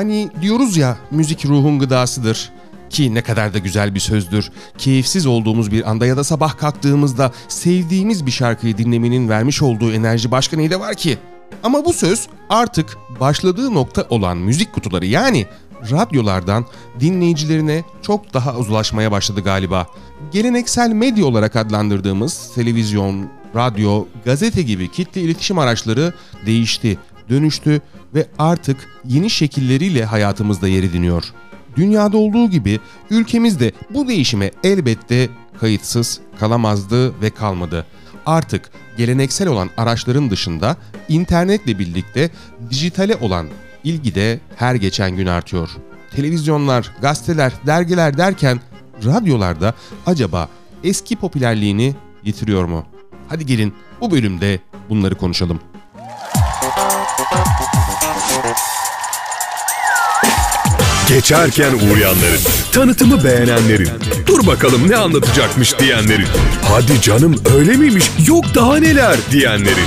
Hani diyoruz ya müzik ruhun gıdasıdır ki ne kadar da güzel bir sözdür. Keyifsiz olduğumuz bir anda ya da sabah kalktığımızda sevdiğimiz bir şarkıyı dinlemenin vermiş olduğu enerji başka neyde var ki? Ama bu söz artık başladığı nokta olan müzik kutuları yani radyolardan dinleyicilerine çok daha uzlaşmaya başladı galiba. Geleneksel medya olarak adlandırdığımız televizyon, radyo, gazete gibi kitle iletişim araçları değişti, dönüştü ve artık yeni şekilleriyle hayatımızda yer ediniyor. Dünyada olduğu gibi ülkemizde bu değişime elbette kayıtsız kalamazdı ve kalmadı. Artık geleneksel olan araçların dışında internetle birlikte dijitale olan ilgi de her geçen gün artıyor. Televizyonlar, gazeteler, dergiler derken radyolarda acaba eski popülerliğini yitiriyor mu? Hadi gelin bu bölümde bunları konuşalım. Geçerken uğrayanların, tanıtımı beğenenlerin, dur bakalım ne anlatacakmış diyenlerin, hadi canım öyle miymiş yok daha neler diyenlerin,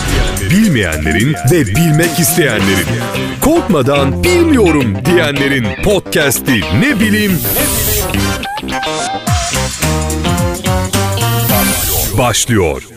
bilmeyenlerin ve bilmek isteyenlerin, korkmadan bilmiyorum diyenlerin podcast'i ne bileyim başlıyor.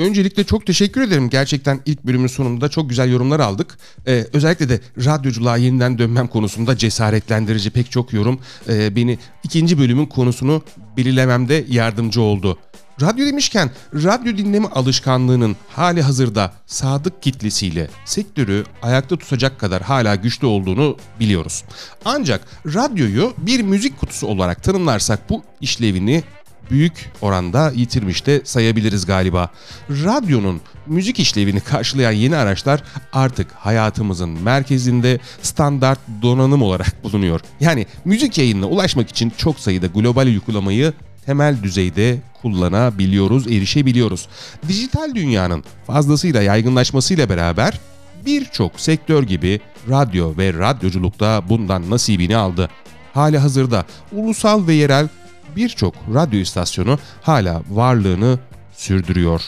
Öncelikle çok teşekkür ederim. Gerçekten ilk bölümün sonunda çok güzel yorumlar aldık. Ee, özellikle de radyoculuğa yeniden dönmem konusunda cesaretlendirici pek çok yorum e, beni ikinci bölümün konusunu belirlememde yardımcı oldu. Radyo demişken radyo dinleme alışkanlığının hali hazırda sadık kitlesiyle sektörü ayakta tutacak kadar hala güçlü olduğunu biliyoruz. Ancak radyoyu bir müzik kutusu olarak tanımlarsak bu işlevini büyük oranda yitirmiş de sayabiliriz galiba. Radyonun müzik işlevini karşılayan yeni araçlar artık hayatımızın merkezinde standart donanım olarak bulunuyor. Yani müzik yayınına ulaşmak için çok sayıda global uygulamayı temel düzeyde kullanabiliyoruz, erişebiliyoruz. Dijital dünyanın fazlasıyla yaygınlaşmasıyla beraber birçok sektör gibi radyo ve radyoculukta bundan nasibini aldı. Hali hazırda ulusal ve yerel birçok radyo istasyonu hala varlığını sürdürüyor.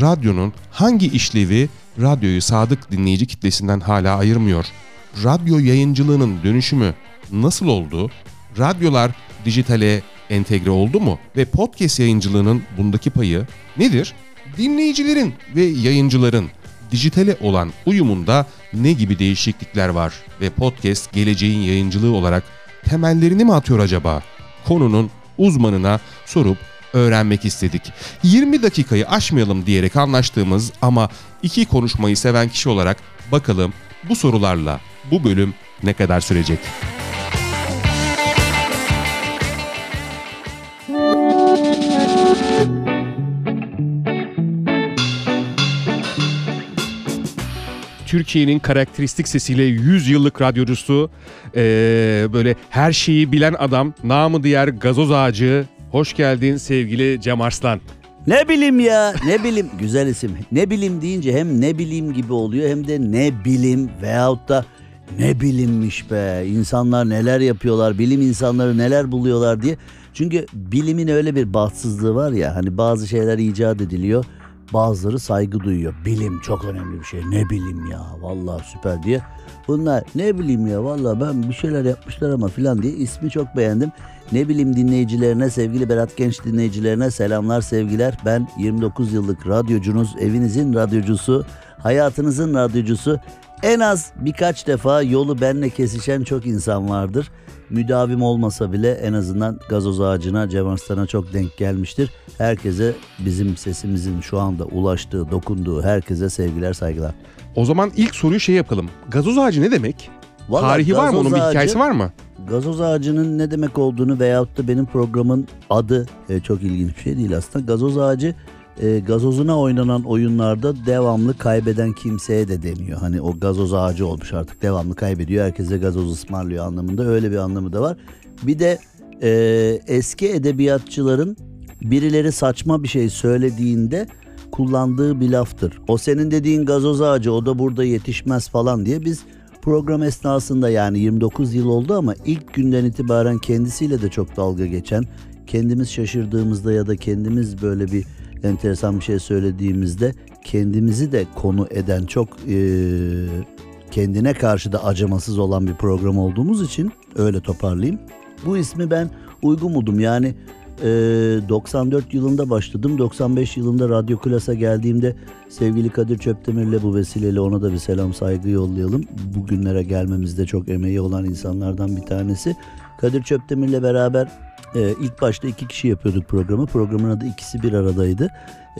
Radyonun hangi işlevi radyoyu sadık dinleyici kitlesinden hala ayırmıyor? Radyo yayıncılığının dönüşümü nasıl oldu? Radyolar dijitale entegre oldu mu? Ve podcast yayıncılığının bundaki payı nedir? Dinleyicilerin ve yayıncıların dijitale olan uyumunda ne gibi değişiklikler var ve podcast geleceğin yayıncılığı olarak temellerini mi atıyor acaba? Konunun uzmanına sorup öğrenmek istedik. 20 dakikayı aşmayalım diyerek anlaştığımız ama iki konuşmayı seven kişi olarak bakalım bu sorularla bu bölüm ne kadar sürecek? Türkiye'nin karakteristik sesiyle 100 yıllık radyocusu, ee, böyle her şeyi bilen adam, namı diğer gazoz ağacı. Hoş geldin sevgili Cem Arslan. Ne bileyim ya ne bileyim güzel isim. Ne bileyim deyince hem ne bileyim gibi oluyor hem de ne bilim veyahut da ne bilinmiş be. İnsanlar neler yapıyorlar, bilim insanları neler buluyorlar diye. Çünkü bilimin öyle bir bahtsızlığı var ya hani bazı şeyler icat ediliyor Bazıları saygı duyuyor. Bilim çok önemli bir şey. Ne bileyim ya vallahi süper diye. Bunlar ne bileyim ya vallahi ben bir şeyler yapmışlar ama filan diye ismi çok beğendim. Ne bileyim dinleyicilerine sevgili Berat Genç dinleyicilerine selamlar sevgiler. Ben 29 yıllık radyocunuz, evinizin radyocusu, hayatınızın radyocusu. En az birkaç defa yolu benle kesişen çok insan vardır müdavim olmasa bile en azından gazoz ağacına, Cem Arslan'a çok denk gelmiştir. Herkese bizim sesimizin şu anda ulaştığı, dokunduğu herkese sevgiler, saygılar. O zaman ilk soruyu şey yapalım. Gazoz ağacı ne demek? Vallahi Tarihi var mı? Onun bir hikayesi var mı? Gazoz ağacının ne demek olduğunu veyahut da benim programın adı e, çok ilginç bir şey değil aslında. Gazoz ağacı e, gazozuna oynanan oyunlarda devamlı kaybeden kimseye de deniyor. Hani o gazoz ağacı olmuş artık devamlı kaybediyor. Herkese gazoz ısmarlıyor anlamında öyle bir anlamı da var. Bir de e, eski edebiyatçıların birileri saçma bir şey söylediğinde kullandığı bir laftır. O senin dediğin gazoz ağacı o da burada yetişmez falan diye biz program esnasında yani 29 yıl oldu ama ilk günden itibaren kendisiyle de çok dalga geçen, kendimiz şaşırdığımızda ya da kendimiz böyle bir enteresan bir şey söylediğimizde kendimizi de konu eden çok e, kendine karşı da acımasız olan bir program olduğumuz için öyle toparlayayım. Bu ismi ben uygun buldum yani e, 94 yılında başladım 95 yılında Radyo Klas'a geldiğimde sevgili Kadir Çöptemir'le bu vesileyle ona da bir selam saygı yollayalım. Bugünlere gelmemizde çok emeği olan insanlardan bir tanesi. Kadir Çöptemir'le beraber e, ilk başta iki kişi yapıyorduk programı. Programın adı ikisi bir aradaydı.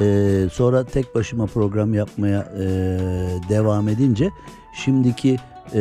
E, sonra tek başıma program yapmaya e, devam edince şimdiki e,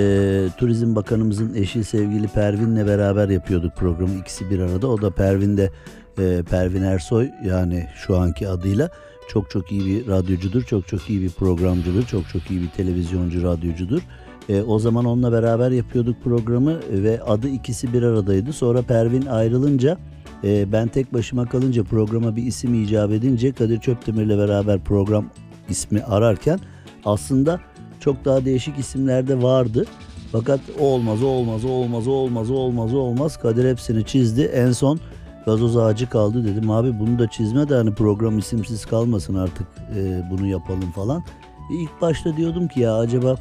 Turizm Bakanımızın eşi sevgili Pervin'le beraber yapıyorduk programı. ikisi bir arada. O da Pervin de e, Pervin Ersoy yani şu anki adıyla çok çok iyi bir radyocudur. Çok çok iyi bir programcıdır. Çok çok iyi bir televizyoncu, radyocudur. E, o zaman onunla beraber yapıyorduk programı ve adı ikisi bir aradaydı. Sonra Pervin ayrılınca e, ben tek başıma kalınca programa bir isim icap edince Kadir Çöptemir'le beraber program ismi ararken aslında çok daha değişik isimler de vardı. Fakat o olmaz, o olmaz, o olmaz, o olmaz, o olmaz, o olmaz. Kadir hepsini çizdi. En son gazoz ağacı kaldı dedim. Abi bunu da çizme de hani program isimsiz kalmasın artık e, bunu yapalım falan. E, ilk başta diyordum ki ya acaba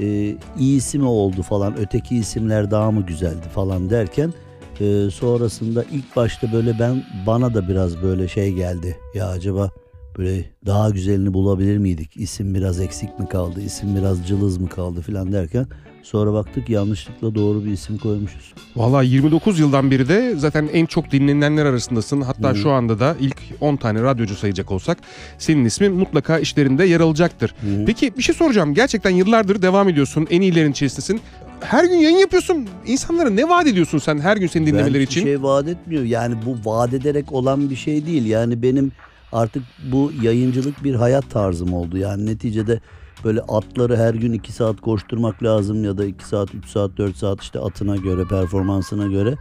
e, iyisi mi oldu falan öteki isimler daha mı güzeldi falan derken e, sonrasında ilk başta böyle ben bana da biraz böyle şey geldi. Ya acaba böyle daha güzelini bulabilir miydik? İsim biraz eksik mi kaldı? İsim biraz cılız mı kaldı filan derken sonra baktık yanlışlıkla doğru bir isim koymuşuz. Valla 29 yıldan beri de zaten en çok dinlenenler arasındasın. Hatta Hı. şu anda da ilk 10 tane radyocu sayacak olsak senin ismin mutlaka işlerinde yer alacaktır. Hı. Peki bir şey soracağım. Gerçekten yıllardır devam ediyorsun. En iyilerin içerisindesin. Her gün yayın yapıyorsun. İnsanlara ne vaat ediyorsun sen her gün seni dinlemeleri ben için? hiçbir şey vaat etmiyor. Yani bu vaat ederek olan bir şey değil. Yani benim artık bu yayıncılık bir hayat tarzım oldu. Yani neticede böyle atları her gün 2 saat koşturmak lazım ya da 2 saat, 3 saat, 4 saat işte atına göre, performansına göre.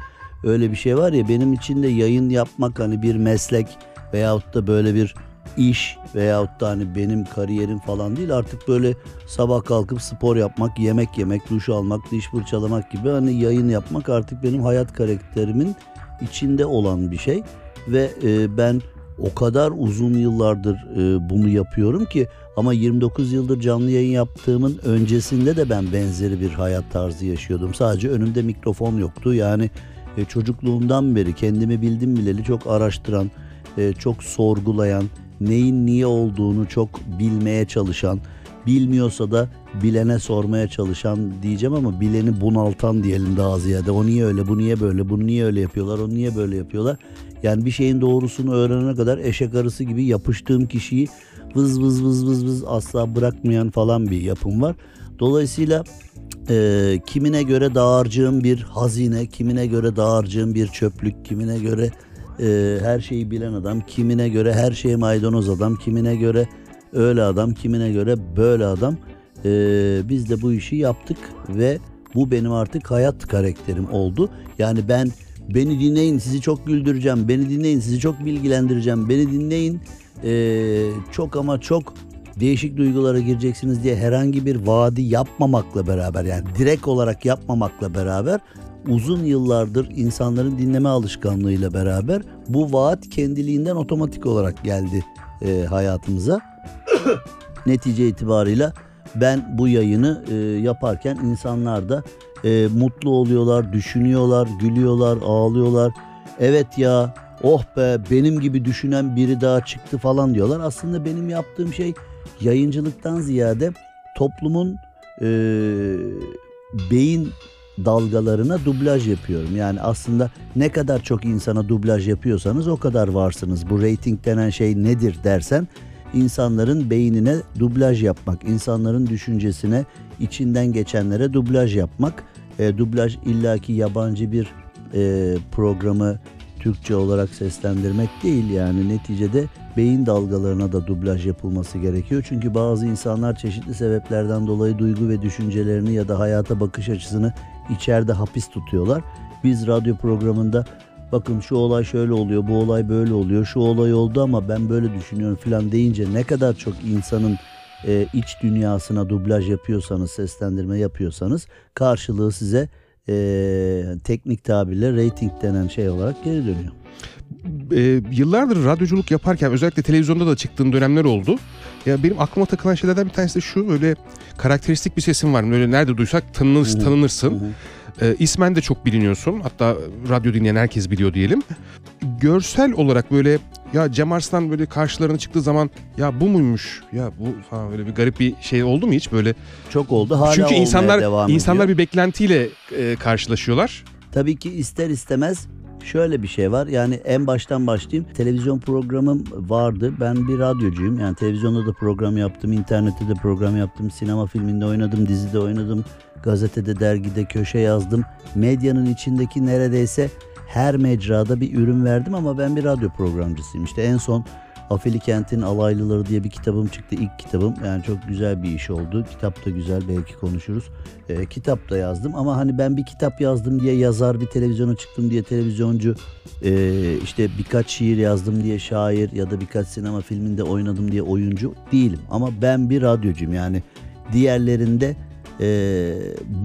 Öyle bir şey var ya benim için de yayın yapmak hani bir meslek veyahut da böyle bir iş veyahut da hani benim kariyerim falan değil. Artık böyle sabah kalkıp spor yapmak, yemek yemek, duş almak, diş fırçalamak gibi hani yayın yapmak artık benim hayat karakterimin içinde olan bir şey. Ve e, ben o kadar uzun yıllardır e, bunu yapıyorum ki ama 29 yıldır canlı yayın yaptığımın öncesinde de ben benzeri bir hayat tarzı yaşıyordum. Sadece önümde mikrofon yoktu. Yani e, çocukluğumdan beri kendimi bildim bileli çok araştıran, e, çok sorgulayan, neyin niye olduğunu çok bilmeye çalışan, bilmiyorsa da bilene sormaya çalışan diyeceğim ama bileni bunaltan diyelim daha ziyade. O niye öyle, bu niye böyle, bunu niye öyle yapıyorlar, o niye böyle yapıyorlar. Yani bir şeyin doğrusunu öğrenene kadar eşek arısı gibi yapıştığım kişiyi vız vız vız vız vız asla bırakmayan falan bir yapım var. Dolayısıyla e, kimine göre dağarcığım bir hazine, kimine göre dağarcığım bir çöplük, kimine göre e, her şeyi bilen adam, kimine göre her şeye maydanoz adam, kimine göre öyle adam, kimine göre böyle adam. E, biz de bu işi yaptık ve bu benim artık hayat karakterim oldu. Yani ben beni dinleyin sizi çok güldüreceğim, beni dinleyin sizi çok bilgilendireceğim, beni dinleyin e, çok ama çok değişik duygulara gireceksiniz diye herhangi bir vaadi yapmamakla beraber yani direkt olarak yapmamakla beraber uzun yıllardır insanların dinleme alışkanlığıyla beraber bu vaat kendiliğinden otomatik olarak geldi e, hayatımıza. Netice itibarıyla ben bu yayını e, yaparken insanlar da e, mutlu oluyorlar, düşünüyorlar, gülüyorlar, ağlıyorlar. Evet ya oh be benim gibi düşünen biri daha çıktı falan diyorlar. Aslında benim yaptığım şey yayıncılıktan ziyade toplumun e, beyin dalgalarına dublaj yapıyorum. Yani aslında ne kadar çok insana dublaj yapıyorsanız o kadar varsınız. Bu rating denen şey nedir dersen insanların beynine dublaj yapmak, insanların düşüncesine, içinden geçenlere dublaj yapmak. E, dublaj illaki yabancı bir e, programı Türkçe olarak seslendirmek değil yani neticede beyin dalgalarına da dublaj yapılması gerekiyor. Çünkü bazı insanlar çeşitli sebeplerden dolayı duygu ve düşüncelerini ya da hayata bakış açısını içeride hapis tutuyorlar. Biz radyo programında bakın şu olay şöyle oluyor, bu olay böyle oluyor, şu olay oldu ama ben böyle düşünüyorum falan deyince ne kadar çok insanın e, iç dünyasına dublaj yapıyorsanız, seslendirme yapıyorsanız karşılığı size e, teknik tabirle rating denen şey olarak geri dönüyor. e, yıllardır radyoculuk yaparken özellikle televizyonda da çıktığın dönemler oldu. Ya benim aklıma takılan şeylerden bir tanesi de şu böyle karakteristik bir sesin var. Böyle nerede duysak tanınır, tanınırsın. E, ismen de çok biliniyorsun. Hatta radyo dinleyen herkes biliyor diyelim. Görsel olarak böyle ya Cem Arslan böyle karşılarına çıktığı zaman ya bu muymuş ya bu falan böyle bir garip bir şey oldu mu hiç böyle? Çok oldu hala Çünkü insanlar devam insanlar bir beklentiyle e, karşılaşıyorlar. Tabii ki ister istemez şöyle bir şey var. Yani en baştan başlayayım. Televizyon programım vardı. Ben bir radyocuyum. Yani televizyonda da program yaptım, internette de program yaptım, sinema filminde oynadım, dizide oynadım, gazetede, dergide köşe yazdım. Medyanın içindeki neredeyse her mecrada bir ürün verdim ama ben bir radyo programcısıyım. İşte en son Afili Kent'in Alaylıları diye bir kitabım çıktı. İlk kitabım. Yani çok güzel bir iş oldu. Kitap da güzel belki konuşuruz. Ee, kitap da yazdım ama hani ben bir kitap yazdım diye yazar, bir televizyona çıktım diye televizyoncu, ee, işte birkaç şiir yazdım diye şair ya da birkaç sinema filminde oynadım diye oyuncu değilim. Ama ben bir radyocuyum yani diğerlerinde ee,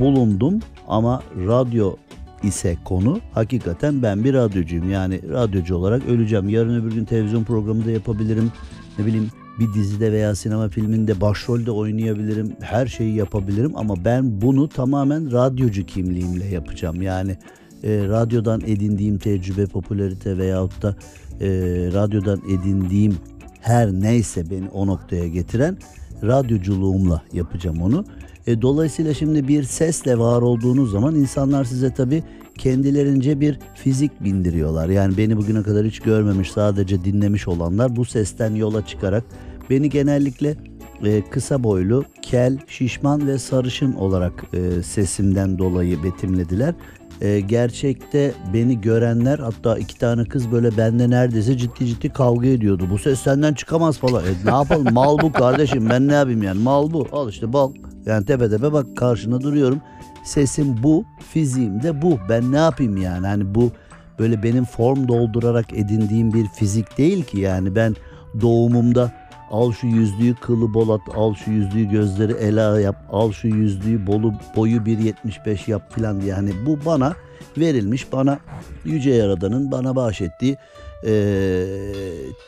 bulundum ama radyo ise konu hakikaten ben bir radyocuyum. Yani radyocu olarak öleceğim. Yarın öbür gün televizyon programı da yapabilirim. Ne bileyim bir dizide veya sinema filminde başrolde oynayabilirim. Her şeyi yapabilirim ama ben bunu tamamen radyocu kimliğimle yapacağım. Yani e, radyodan edindiğim tecrübe, popülarite veyahut da e, radyodan edindiğim her neyse beni o noktaya getiren radyoculuğumla yapacağım onu. E, dolayısıyla şimdi bir sesle var olduğunuz zaman insanlar size tabii kendilerince bir fizik bindiriyorlar. Yani beni bugüne kadar hiç görmemiş sadece dinlemiş olanlar bu sesten yola çıkarak beni genellikle e, kısa boylu, kel, şişman ve sarışın olarak e, sesimden dolayı betimlediler. E, gerçekte beni görenler hatta iki tane kız böyle bende neredeyse ciddi ciddi kavga ediyordu. Bu ses senden çıkamaz falan. E, ne yapalım mal bu kardeşim ben ne yapayım yani mal bu. Al işte bal. Yani tepe tepe bak karşına duruyorum. Sesim bu, fiziğim de bu. Ben ne yapayım yani? Hani bu böyle benim form doldurarak edindiğim bir fizik değil ki yani ben doğumumda al şu yüzlüğü kılı bolat, al şu yüzlüğü gözleri ela yap, al şu yüzlüğü bolu boyu 1.75 yap filan diye. Yani bu bana verilmiş, bana Yüce Yaradan'ın bana bahşettiği eee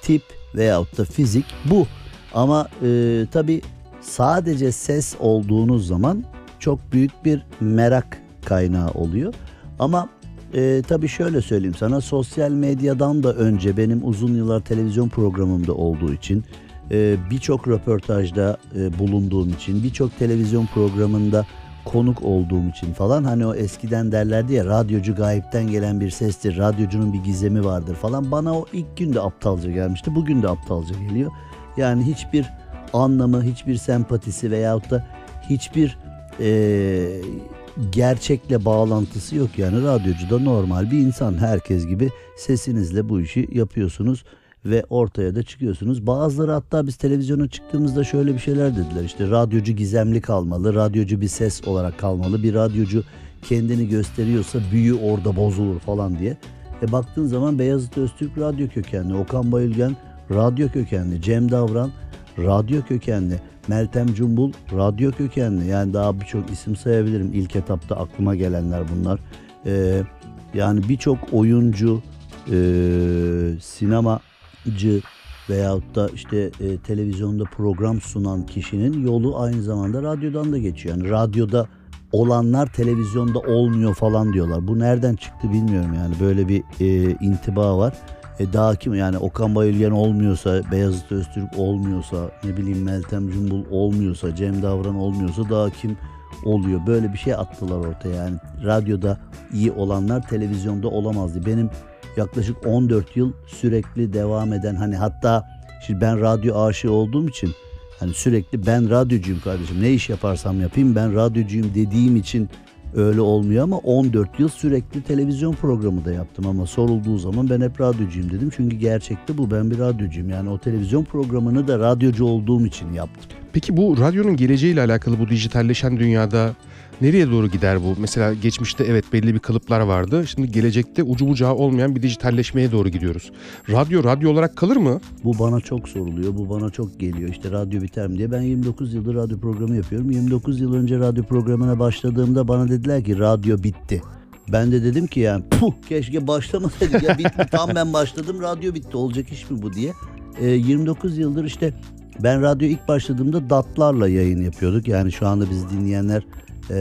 tip veyahut da fizik bu. Ama eee tabii sadece ses olduğunuz zaman çok büyük bir merak kaynağı oluyor. Ama e, tabii şöyle söyleyeyim sana sosyal medyadan da önce benim uzun yıllar televizyon programımda olduğu için e, birçok röportajda e, bulunduğum için birçok televizyon programında konuk olduğum için falan hani o eskiden derlerdi ya radyocu gayipten gelen bir sestir radyocunun bir gizemi vardır falan. Bana o ilk günde aptalca gelmişti bugün de aptalca geliyor. Yani hiçbir anlamı hiçbir sempatisi veyahut da hiçbir e, gerçekle bağlantısı yok. Yani radyocu da normal bir insan. Herkes gibi sesinizle bu işi yapıyorsunuz ve ortaya da çıkıyorsunuz. Bazıları hatta biz televizyona çıktığımızda şöyle bir şeyler dediler. İşte radyocu gizemli kalmalı, radyocu bir ses olarak kalmalı. Bir radyocu kendini gösteriyorsa büyü orada bozulur falan diye. E baktığın zaman Beyazıt Öztürk radyo kökenli, Okan Bayülgen radyo kökenli, Cem Davran radyo kökenli, Meltem Cumbul radyo kökenli. Yani daha birçok isim sayabilirim. İlk etapta aklıma gelenler bunlar. Ee, yani birçok oyuncu, e, sinemacı veyahut da işte e, televizyonda program sunan kişinin yolu aynı zamanda radyodan da geçiyor. Yani radyoda olanlar televizyonda olmuyor falan diyorlar. Bu nereden çıktı bilmiyorum yani böyle bir e, intiba var. E daha kim yani Okan Bayülgen olmuyorsa, Beyazıt Öztürk olmuyorsa, ne bileyim Meltem Cumbul olmuyorsa, Cem Davran olmuyorsa daha kim oluyor? Böyle bir şey attılar ortaya yani. Radyoda iyi olanlar televizyonda olamaz diye. Benim yaklaşık 14 yıl sürekli devam eden hani hatta şimdi ben radyo aşığı olduğum için hani sürekli ben radyocuyum kardeşim. Ne iş yaparsam yapayım ben radyocuyum dediğim için öyle olmuyor ama 14 yıl sürekli televizyon programı da yaptım ama sorulduğu zaman ben hep radyocuyum dedim. Çünkü gerçekte bu ben bir radyocuyum. Yani o televizyon programını da radyocu olduğum için yaptım. Peki bu radyonun geleceğiyle alakalı bu dijitalleşen dünyada nereye doğru gider bu? Mesela geçmişte evet belli bir kalıplar vardı. Şimdi gelecekte ucu bucağı olmayan bir dijitalleşmeye doğru gidiyoruz. Radyo radyo olarak kalır mı? Bu bana çok soruluyor. Bu bana çok geliyor. İşte radyo biter mi diye. Ben 29 yıldır radyo programı yapıyorum. 29 yıl önce radyo programına başladığımda bana dediler ki radyo bitti. Ben de dedim ki yani puh keşke başlamasaydık ya bitti tam ben başladım radyo bitti olacak iş mi bu diye. Ee, 29 yıldır işte Ben radyo ilk başladığımda datlarla yayın yapıyorduk. Yani şu anda bizi dinleyenler e,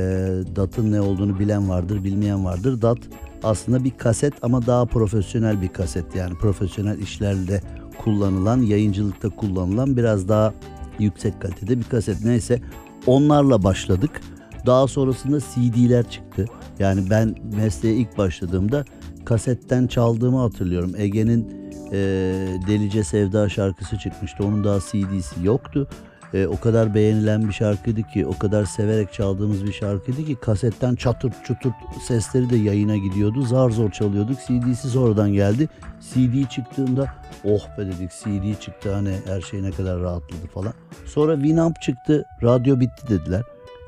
datın ne olduğunu bilen vardır, bilmeyen vardır. Dat aslında bir kaset ama daha profesyonel bir kaset. Yani profesyonel işlerde kullanılan, yayıncılıkta kullanılan biraz daha yüksek kalitede bir kaset. Neyse onlarla başladık. Daha sonrasında CD'ler çıktı. Yani ben mesleğe ilk başladığımda kasetten çaldığımı hatırlıyorum. Ege'nin e, Delice Sevda şarkısı çıkmıştı. Onun daha CD'si yoktu. E, o kadar beğenilen bir şarkıydı ki, o kadar severek çaldığımız bir şarkıydı ki kasetten çatır çutur sesleri de yayına gidiyordu. Zar zor çalıyorduk. CD'si sonradan geldi. CD çıktığında oh be dedik CD çıktı hani her şey ne kadar rahatladı falan. Sonra Winamp çıktı, radyo bitti dediler.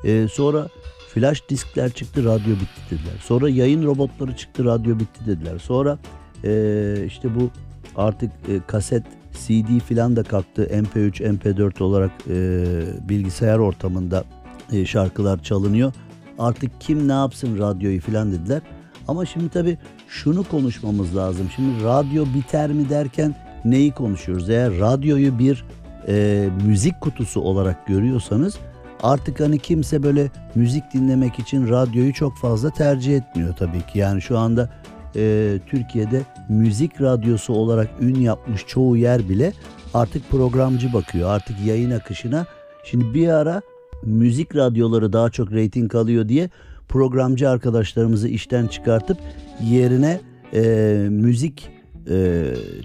E, sonra flash diskler çıktı, radyo bitti dediler. Sonra yayın robotları çıktı, radyo bitti dediler. Sonra e, işte bu artık e, kaset CD filan da kalktı. MP3, MP4 olarak e, bilgisayar ortamında e, şarkılar çalınıyor. Artık kim ne yapsın radyoyu filan dediler. Ama şimdi tabii şunu konuşmamız lazım. Şimdi radyo biter mi derken neyi konuşuyoruz? Eğer radyoyu bir e, müzik kutusu olarak görüyorsanız artık hani kimse böyle müzik dinlemek için radyoyu çok fazla tercih etmiyor tabii ki. Yani şu anda e, Türkiye'de müzik radyosu olarak ün yapmış çoğu yer bile artık programcı bakıyor. Artık yayın akışına. Şimdi bir ara müzik radyoları daha çok reyting alıyor diye programcı arkadaşlarımızı işten çıkartıp yerine e, müzik e,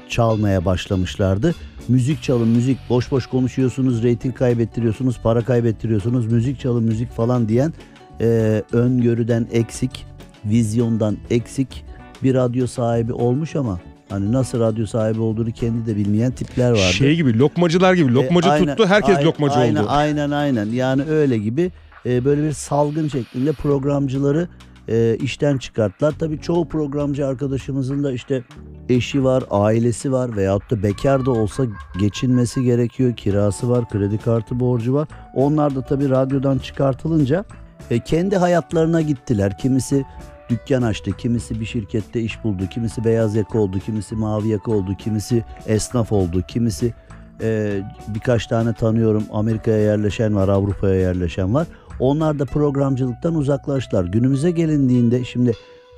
çalmaya başlamışlardı. Müzik çalın müzik boş boş konuşuyorsunuz reyting kaybettiriyorsunuz para kaybettiriyorsunuz müzik çalın müzik falan diyen e, öngörüden eksik vizyondan eksik bir radyo sahibi olmuş ama hani nasıl radyo sahibi olduğunu kendi de bilmeyen tipler vardı. Şey gibi lokmacılar gibi lokmacı E, aynen, tuttu herkes aynen, lokmacı aynen, oldu. Aynen aynen yani öyle gibi e, böyle bir salgın şeklinde programcıları e, işten çıkarttılar. Tabii çoğu programcı arkadaşımızın da işte eşi var, ailesi var veyahut da bekar da olsa geçinmesi gerekiyor. Kirası var, kredi kartı borcu var. Onlar da tabii radyodan çıkartılınca e, kendi hayatlarına gittiler. Kimisi dükkan açtı, kimisi bir şirkette iş buldu, kimisi beyaz yaka oldu, kimisi mavi yaka oldu, kimisi esnaf oldu, kimisi e, birkaç tane tanıyorum Amerika'ya yerleşen var, Avrupa'ya yerleşen var. Onlar da programcılıktan uzaklaştılar. Günümüze gelindiğinde şimdi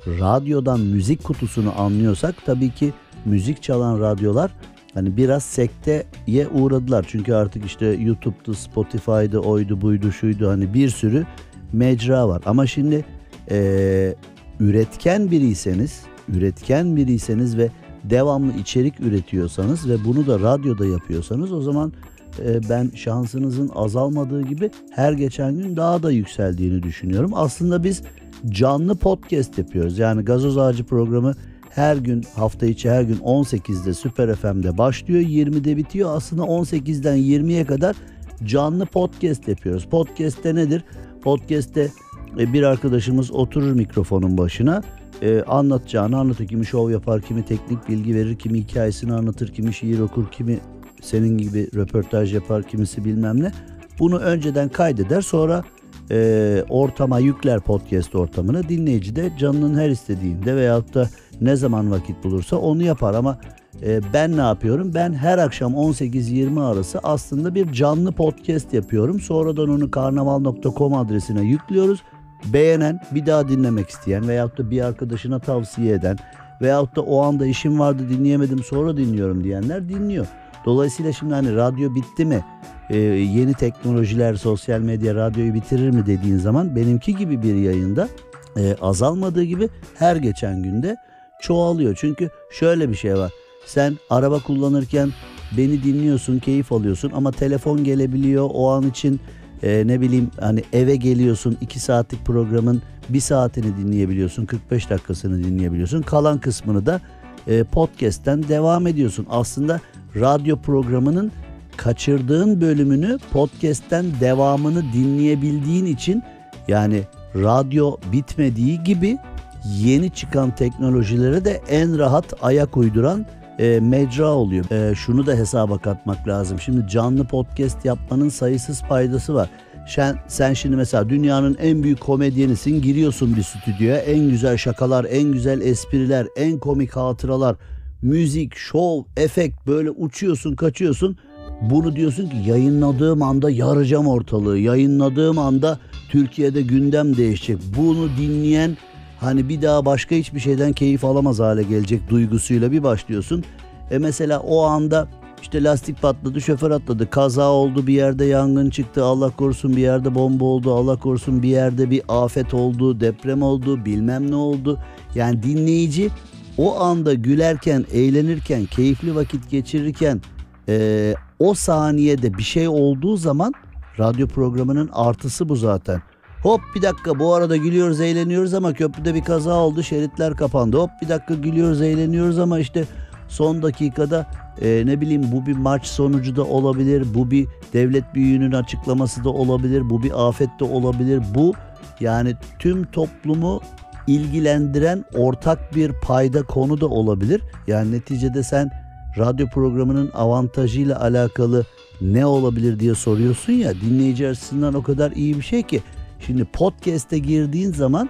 radyodan müzik kutusunu anlıyorsak tabii ki müzik çalan radyolar hani biraz sekteye uğradılar. Çünkü artık işte YouTube'du, Spotify'dı, oydu, buydu, şuydu hani bir sürü mecra var. Ama şimdi e, üretken biriyseniz, üretken biriyseniz ve devamlı içerik üretiyorsanız ve bunu da radyoda yapıyorsanız o zaman e, ben şansınızın azalmadığı gibi her geçen gün daha da yükseldiğini düşünüyorum. Aslında biz canlı podcast yapıyoruz. Yani Gazoz Ağacı programı her gün hafta içi her gün 18'de Süper FM'de başlıyor 20'de bitiyor. Aslında 18'den 20'ye kadar canlı podcast yapıyoruz. Podcast'te nedir? Podcast'te e, bir arkadaşımız oturur mikrofonun başına e, anlatacağını anlatır. Kimi şov yapar, kimi teknik bilgi verir, kimi hikayesini anlatır, kimi şiir okur, kimi senin gibi röportaj yapar, kimisi bilmem ne. Bunu önceden kaydeder sonra e, ortama yükler podcast ortamına. Dinleyici de canının her istediğinde veyahut da ne zaman vakit bulursa onu yapar ama e, ben ne yapıyorum? Ben her akşam 18-20 arası aslında bir canlı podcast yapıyorum. Sonradan onu karnaval.com adresine yüklüyoruz. Beğenen, bir daha dinlemek isteyen veyahut da bir arkadaşına tavsiye eden veyahut da o anda işim vardı dinleyemedim sonra dinliyorum diyenler dinliyor. Dolayısıyla şimdi hani radyo bitti mi? Ee, yeni teknolojiler, sosyal medya radyoyu bitirir mi dediğin zaman benimki gibi bir yayında e, azalmadığı gibi her geçen günde çoğalıyor. Çünkü şöyle bir şey var. Sen araba kullanırken beni dinliyorsun, keyif alıyorsun ama telefon gelebiliyor o an için e, ne bileyim hani eve geliyorsun 2 saatlik programın bir saatini dinleyebiliyorsun 45 dakikasını dinleyebiliyorsun. Kalan kısmını da e, podcast'ten devam ediyorsun. Aslında radyo programının kaçırdığın bölümünü podcast'ten devamını dinleyebildiğin için yani radyo bitmediği gibi yeni çıkan teknolojilere de en rahat ayak uyduran e, mecra oluyor. E, şunu da hesaba katmak lazım. Şimdi canlı podcast yapmanın sayısız faydası var. Sen, sen şimdi mesela dünyanın en büyük komedyenisin giriyorsun bir stüdyoya en güzel şakalar, en güzel espriler, en komik hatıralar, müzik, şov, efekt böyle uçuyorsun kaçıyorsun. Bunu diyorsun ki yayınladığım anda yaracağım ortalığı. Yayınladığım anda Türkiye'de gündem değişecek. Bunu dinleyen hani bir daha başka hiçbir şeyden keyif alamaz hale gelecek duygusuyla bir başlıyorsun. E mesela o anda işte lastik patladı, şoför atladı, kaza oldu, bir yerde yangın çıktı, Allah korusun bir yerde bomba oldu, Allah korusun bir yerde bir afet oldu, deprem oldu, bilmem ne oldu. Yani dinleyici o anda gülerken, eğlenirken, keyifli vakit geçirirken e, o saniyede bir şey olduğu zaman radyo programının artısı bu zaten. Hop bir dakika bu arada gülüyoruz eğleniyoruz ama köprüde bir kaza oldu şeritler kapandı. Hop bir dakika gülüyoruz eğleniyoruz ama işte son dakikada e, ne bileyim bu bir maç sonucu da olabilir. Bu bir devlet büyüğünün açıklaması da olabilir. Bu bir afet de olabilir. Bu yani tüm toplumu ilgilendiren ortak bir payda konu da olabilir. Yani neticede sen radyo programının avantajıyla alakalı ne olabilir diye soruyorsun ya dinleyici açısından o kadar iyi bir şey ki. Şimdi podcast'e girdiğin zaman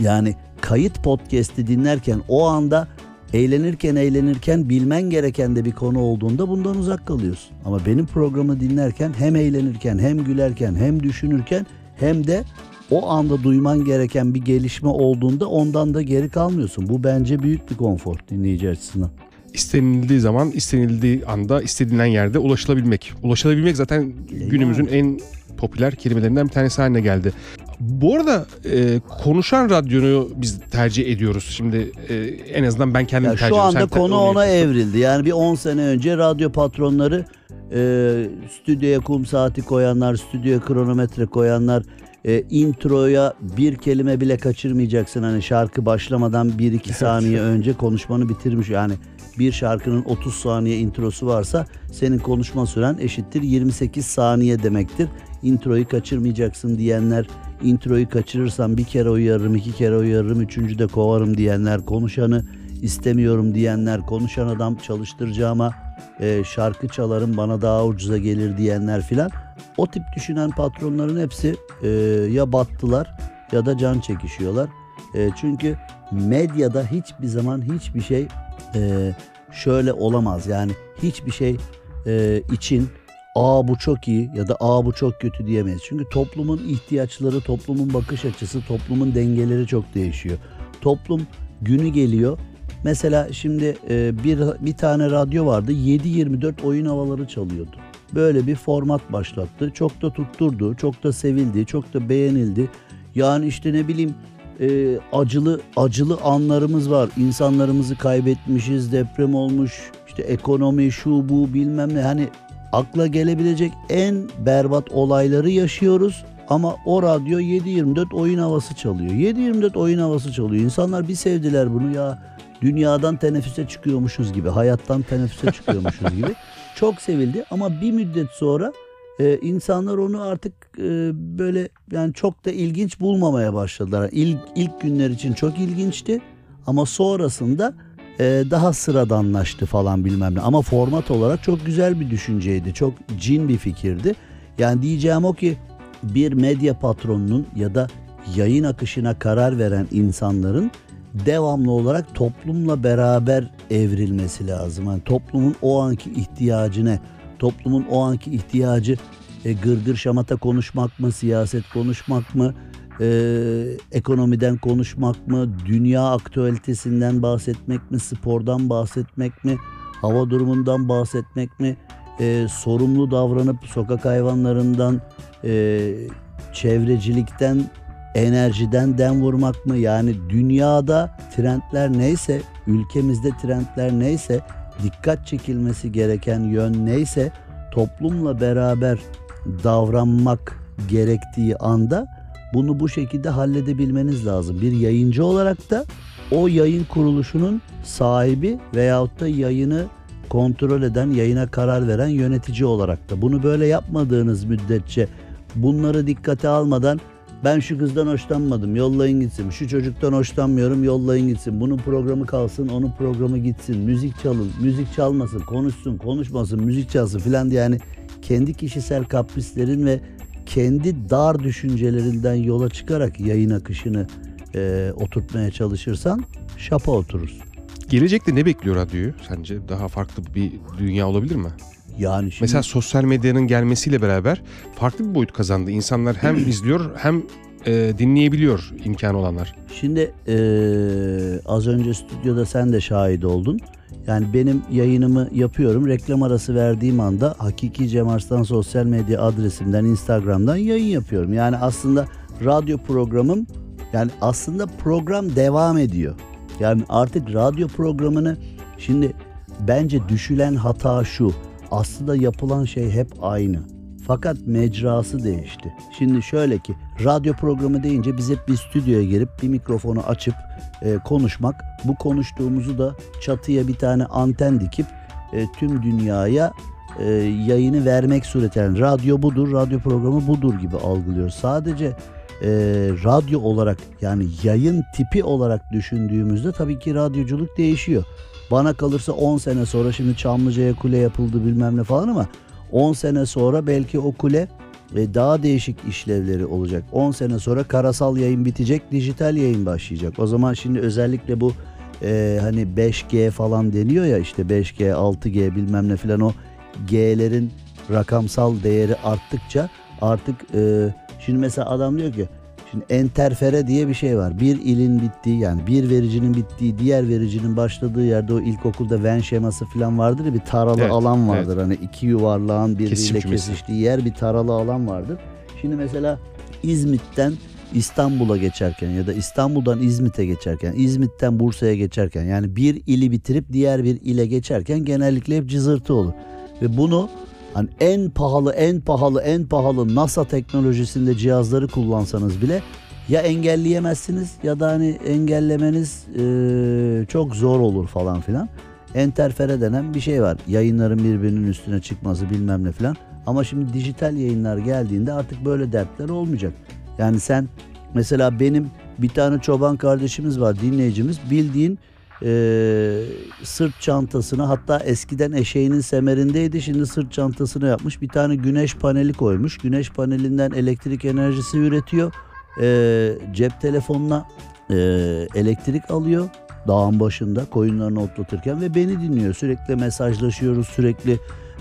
yani kayıt podcast'i dinlerken o anda eğlenirken eğlenirken bilmen gereken de bir konu olduğunda bundan uzak kalıyorsun. Ama benim programı dinlerken hem eğlenirken hem gülerken hem düşünürken hem de o anda duyman gereken bir gelişme olduğunda ondan da geri kalmıyorsun. Bu bence büyük bir konfor dinleyici açısından. İstenildiği zaman, istenildiği anda, istenilen yerde ulaşılabilmek. Ulaşılabilmek zaten günümüzün en popüler kelimelerinden bir tanesi haline geldi. Bu arada e, konuşan radyonu biz tercih ediyoruz. Şimdi e, en azından ben kendim Ya tercih şu ediyorum. anda Sen konu onu ona evrildi. Yani bir 10 sene önce radyo patronları e, stüdyoya kum saati koyanlar, stüdyoya kronometre koyanlar, e, introya bir kelime bile kaçırmayacaksın. Hani şarkı başlamadan 1-2 saniye önce konuşmanı bitirmiş. Yani bir şarkının 30 saniye introsu varsa senin konuşma süren eşittir 28 saniye demektir. Introyu kaçırmayacaksın diyenler, introyu kaçırırsam bir kere uyarırım, iki kere uyarırım, üçüncü de kovarım diyenler, konuşanı istemiyorum diyenler, konuşan adam çalıştıracağıma e, şarkı çalarım bana daha ucuza gelir diyenler filan. O tip düşünen patronların hepsi e, ya battılar ya da can çekişiyorlar. E, çünkü medyada hiçbir zaman hiçbir şey e, şöyle olamaz. Yani hiçbir şey e, için aa bu çok iyi ya da aa bu çok kötü diyemeyiz. Çünkü toplumun ihtiyaçları, toplumun bakış açısı, toplumun dengeleri çok değişiyor. Toplum günü geliyor. Mesela şimdi e, bir bir tane radyo vardı. 7-24 oyun havaları çalıyordu. Böyle bir format başlattı. Çok da tutturdu, çok da sevildi, çok da beğenildi. Yani işte ne bileyim e, acılı acılı anlarımız var. İnsanlarımızı kaybetmişiz, deprem olmuş, işte ekonomi şu bu bilmem ne. Hani akla gelebilecek en berbat olayları yaşıyoruz. Ama o radyo 7-24 oyun havası çalıyor. 7-24 oyun havası çalıyor. İnsanlar bir sevdiler bunu ya. Dünyadan teneffüse çıkıyormuşuz gibi, hayattan teneffüse çıkıyormuşuz gibi. Çok sevildi ama bir müddet sonra e, insanlar onu artık e, böyle yani çok da ilginç bulmamaya başladılar. İlk, ilk günler için çok ilginçti ama sonrasında e, daha sıradanlaştı falan bilmem ne. Ama format olarak çok güzel bir düşünceydi. Çok cin bir fikirdi. Yani diyeceğim o ki bir medya patronunun ya da yayın akışına karar veren insanların devamlı olarak toplumla beraber evrilmesi lazım. Yani toplumun o anki ihtiyacı ne? Toplumun o anki ihtiyacı e, gırgır şamata konuşmak mı, siyaset konuşmak mı, e, ekonomiden konuşmak mı, dünya aktüelitesinden bahsetmek mi, spordan bahsetmek mi, hava durumundan bahsetmek mi, e, sorumlu davranıp sokak hayvanlarından, e, çevrecilikten, enerjiden dem vurmak mı? Yani dünyada trendler neyse, ülkemizde trendler neyse, dikkat çekilmesi gereken yön neyse, toplumla beraber davranmak gerektiği anda bunu bu şekilde halledebilmeniz lazım. Bir yayıncı olarak da o yayın kuruluşunun sahibi veyahut da yayını kontrol eden, yayına karar veren yönetici olarak da. Bunu böyle yapmadığınız müddetçe bunları dikkate almadan ben şu kızdan hoşlanmadım yollayın gitsin. Şu çocuktan hoşlanmıyorum yollayın gitsin. Bunun programı kalsın onun programı gitsin. Müzik çalın, müzik çalmasın, konuşsun, konuşmasın, müzik çalsın filan diye yani kendi kişisel kaprislerin ve kendi dar düşüncelerinden yola çıkarak yayın akışını e, oturtmaya çalışırsan şapa oturursun. Gelecekte ne bekliyor radyoyu sence? Daha farklı bir dünya olabilir mi? Yani şimdi Mesela sosyal medyanın gelmesiyle beraber farklı bir boyut kazandı. İnsanlar hem izliyor hem e, dinleyebiliyor imkanı olanlar. Şimdi eee, az önce stüdyoda sen de şahit oldun. Yani benim yayınımı yapıyorum. Reklam arası verdiğim anda Hakiki Cem Arslan sosyal medya adresimden Instagram'dan yayın yapıyorum. Yani aslında radyo programım yani aslında program devam ediyor. Yani artık radyo programını şimdi bence düşülen hata şu. Aslında yapılan şey hep aynı. Fakat mecrası değişti. Şimdi şöyle ki radyo programı deyince biz hep bir stüdyoya girip bir mikrofonu açıp e, konuşmak. Bu konuştuğumuzu da çatıya bir tane anten dikip e, tüm dünyaya e, yayını vermek suretiyle. Yani radyo budur, radyo programı budur gibi algılıyoruz. Sadece e, radyo olarak yani yayın tipi olarak düşündüğümüzde tabii ki radyoculuk değişiyor. Bana kalırsa 10 sene sonra şimdi Çamlıca'ya kule yapıldı bilmem ne falan ama 10 sene sonra belki o kule e, daha değişik işlevleri olacak. 10 sene sonra karasal yayın bitecek, dijital yayın başlayacak. O zaman şimdi özellikle bu e, hani 5G falan deniyor ya işte 5G, 6G bilmem ne filan o G'lerin rakamsal değeri arttıkça artık e, şimdi mesela adam diyor ki Şimdi enterfere diye bir şey var. Bir ilin bittiği yani bir vericinin bittiği diğer vericinin başladığı yerde o ilkokulda Venn şeması falan vardır ya bir taralı Evet, alan vardır. Hani iki yuvarlağın birbiriyle kesiştiği yer bir taralı alan vardır. Şimdi mesela İzmit'ten İstanbul'a geçerken ya da İstanbul'dan İzmit'e geçerken, İzmit'ten Bursa'ya geçerken yani bir ili bitirip diğer bir ile geçerken genellikle hep cızırtı olur. Ve bunu hani en pahalı, en pahalı, en pahalı NASA teknolojisinde cihazları kullansanız bile ya engelleyemezsiniz ya da hani engellemeniz eee, çok zor olur falan filan. Enterfere denen bir şey var. Yayınların birbirinin üstüne çıkması bilmem ne filan. Ama şimdi dijital yayınlar geldiğinde artık böyle dertler olmayacak. Yani sen mesela benim bir tane çoban kardeşimiz var dinleyicimiz bildiğin eee, sırt çantasına hatta eskiden eşeğinin semerindeydi şimdi sırt çantasına yapmış bir tane güneş paneli koymuş. Güneş panelinden elektrik enerjisi üretiyor. Eee, cep telefonuna eee, elektrik alıyor dağın başında koyunlarını otlatırken ve beni dinliyor. Sürekli mesajlaşıyoruz sürekli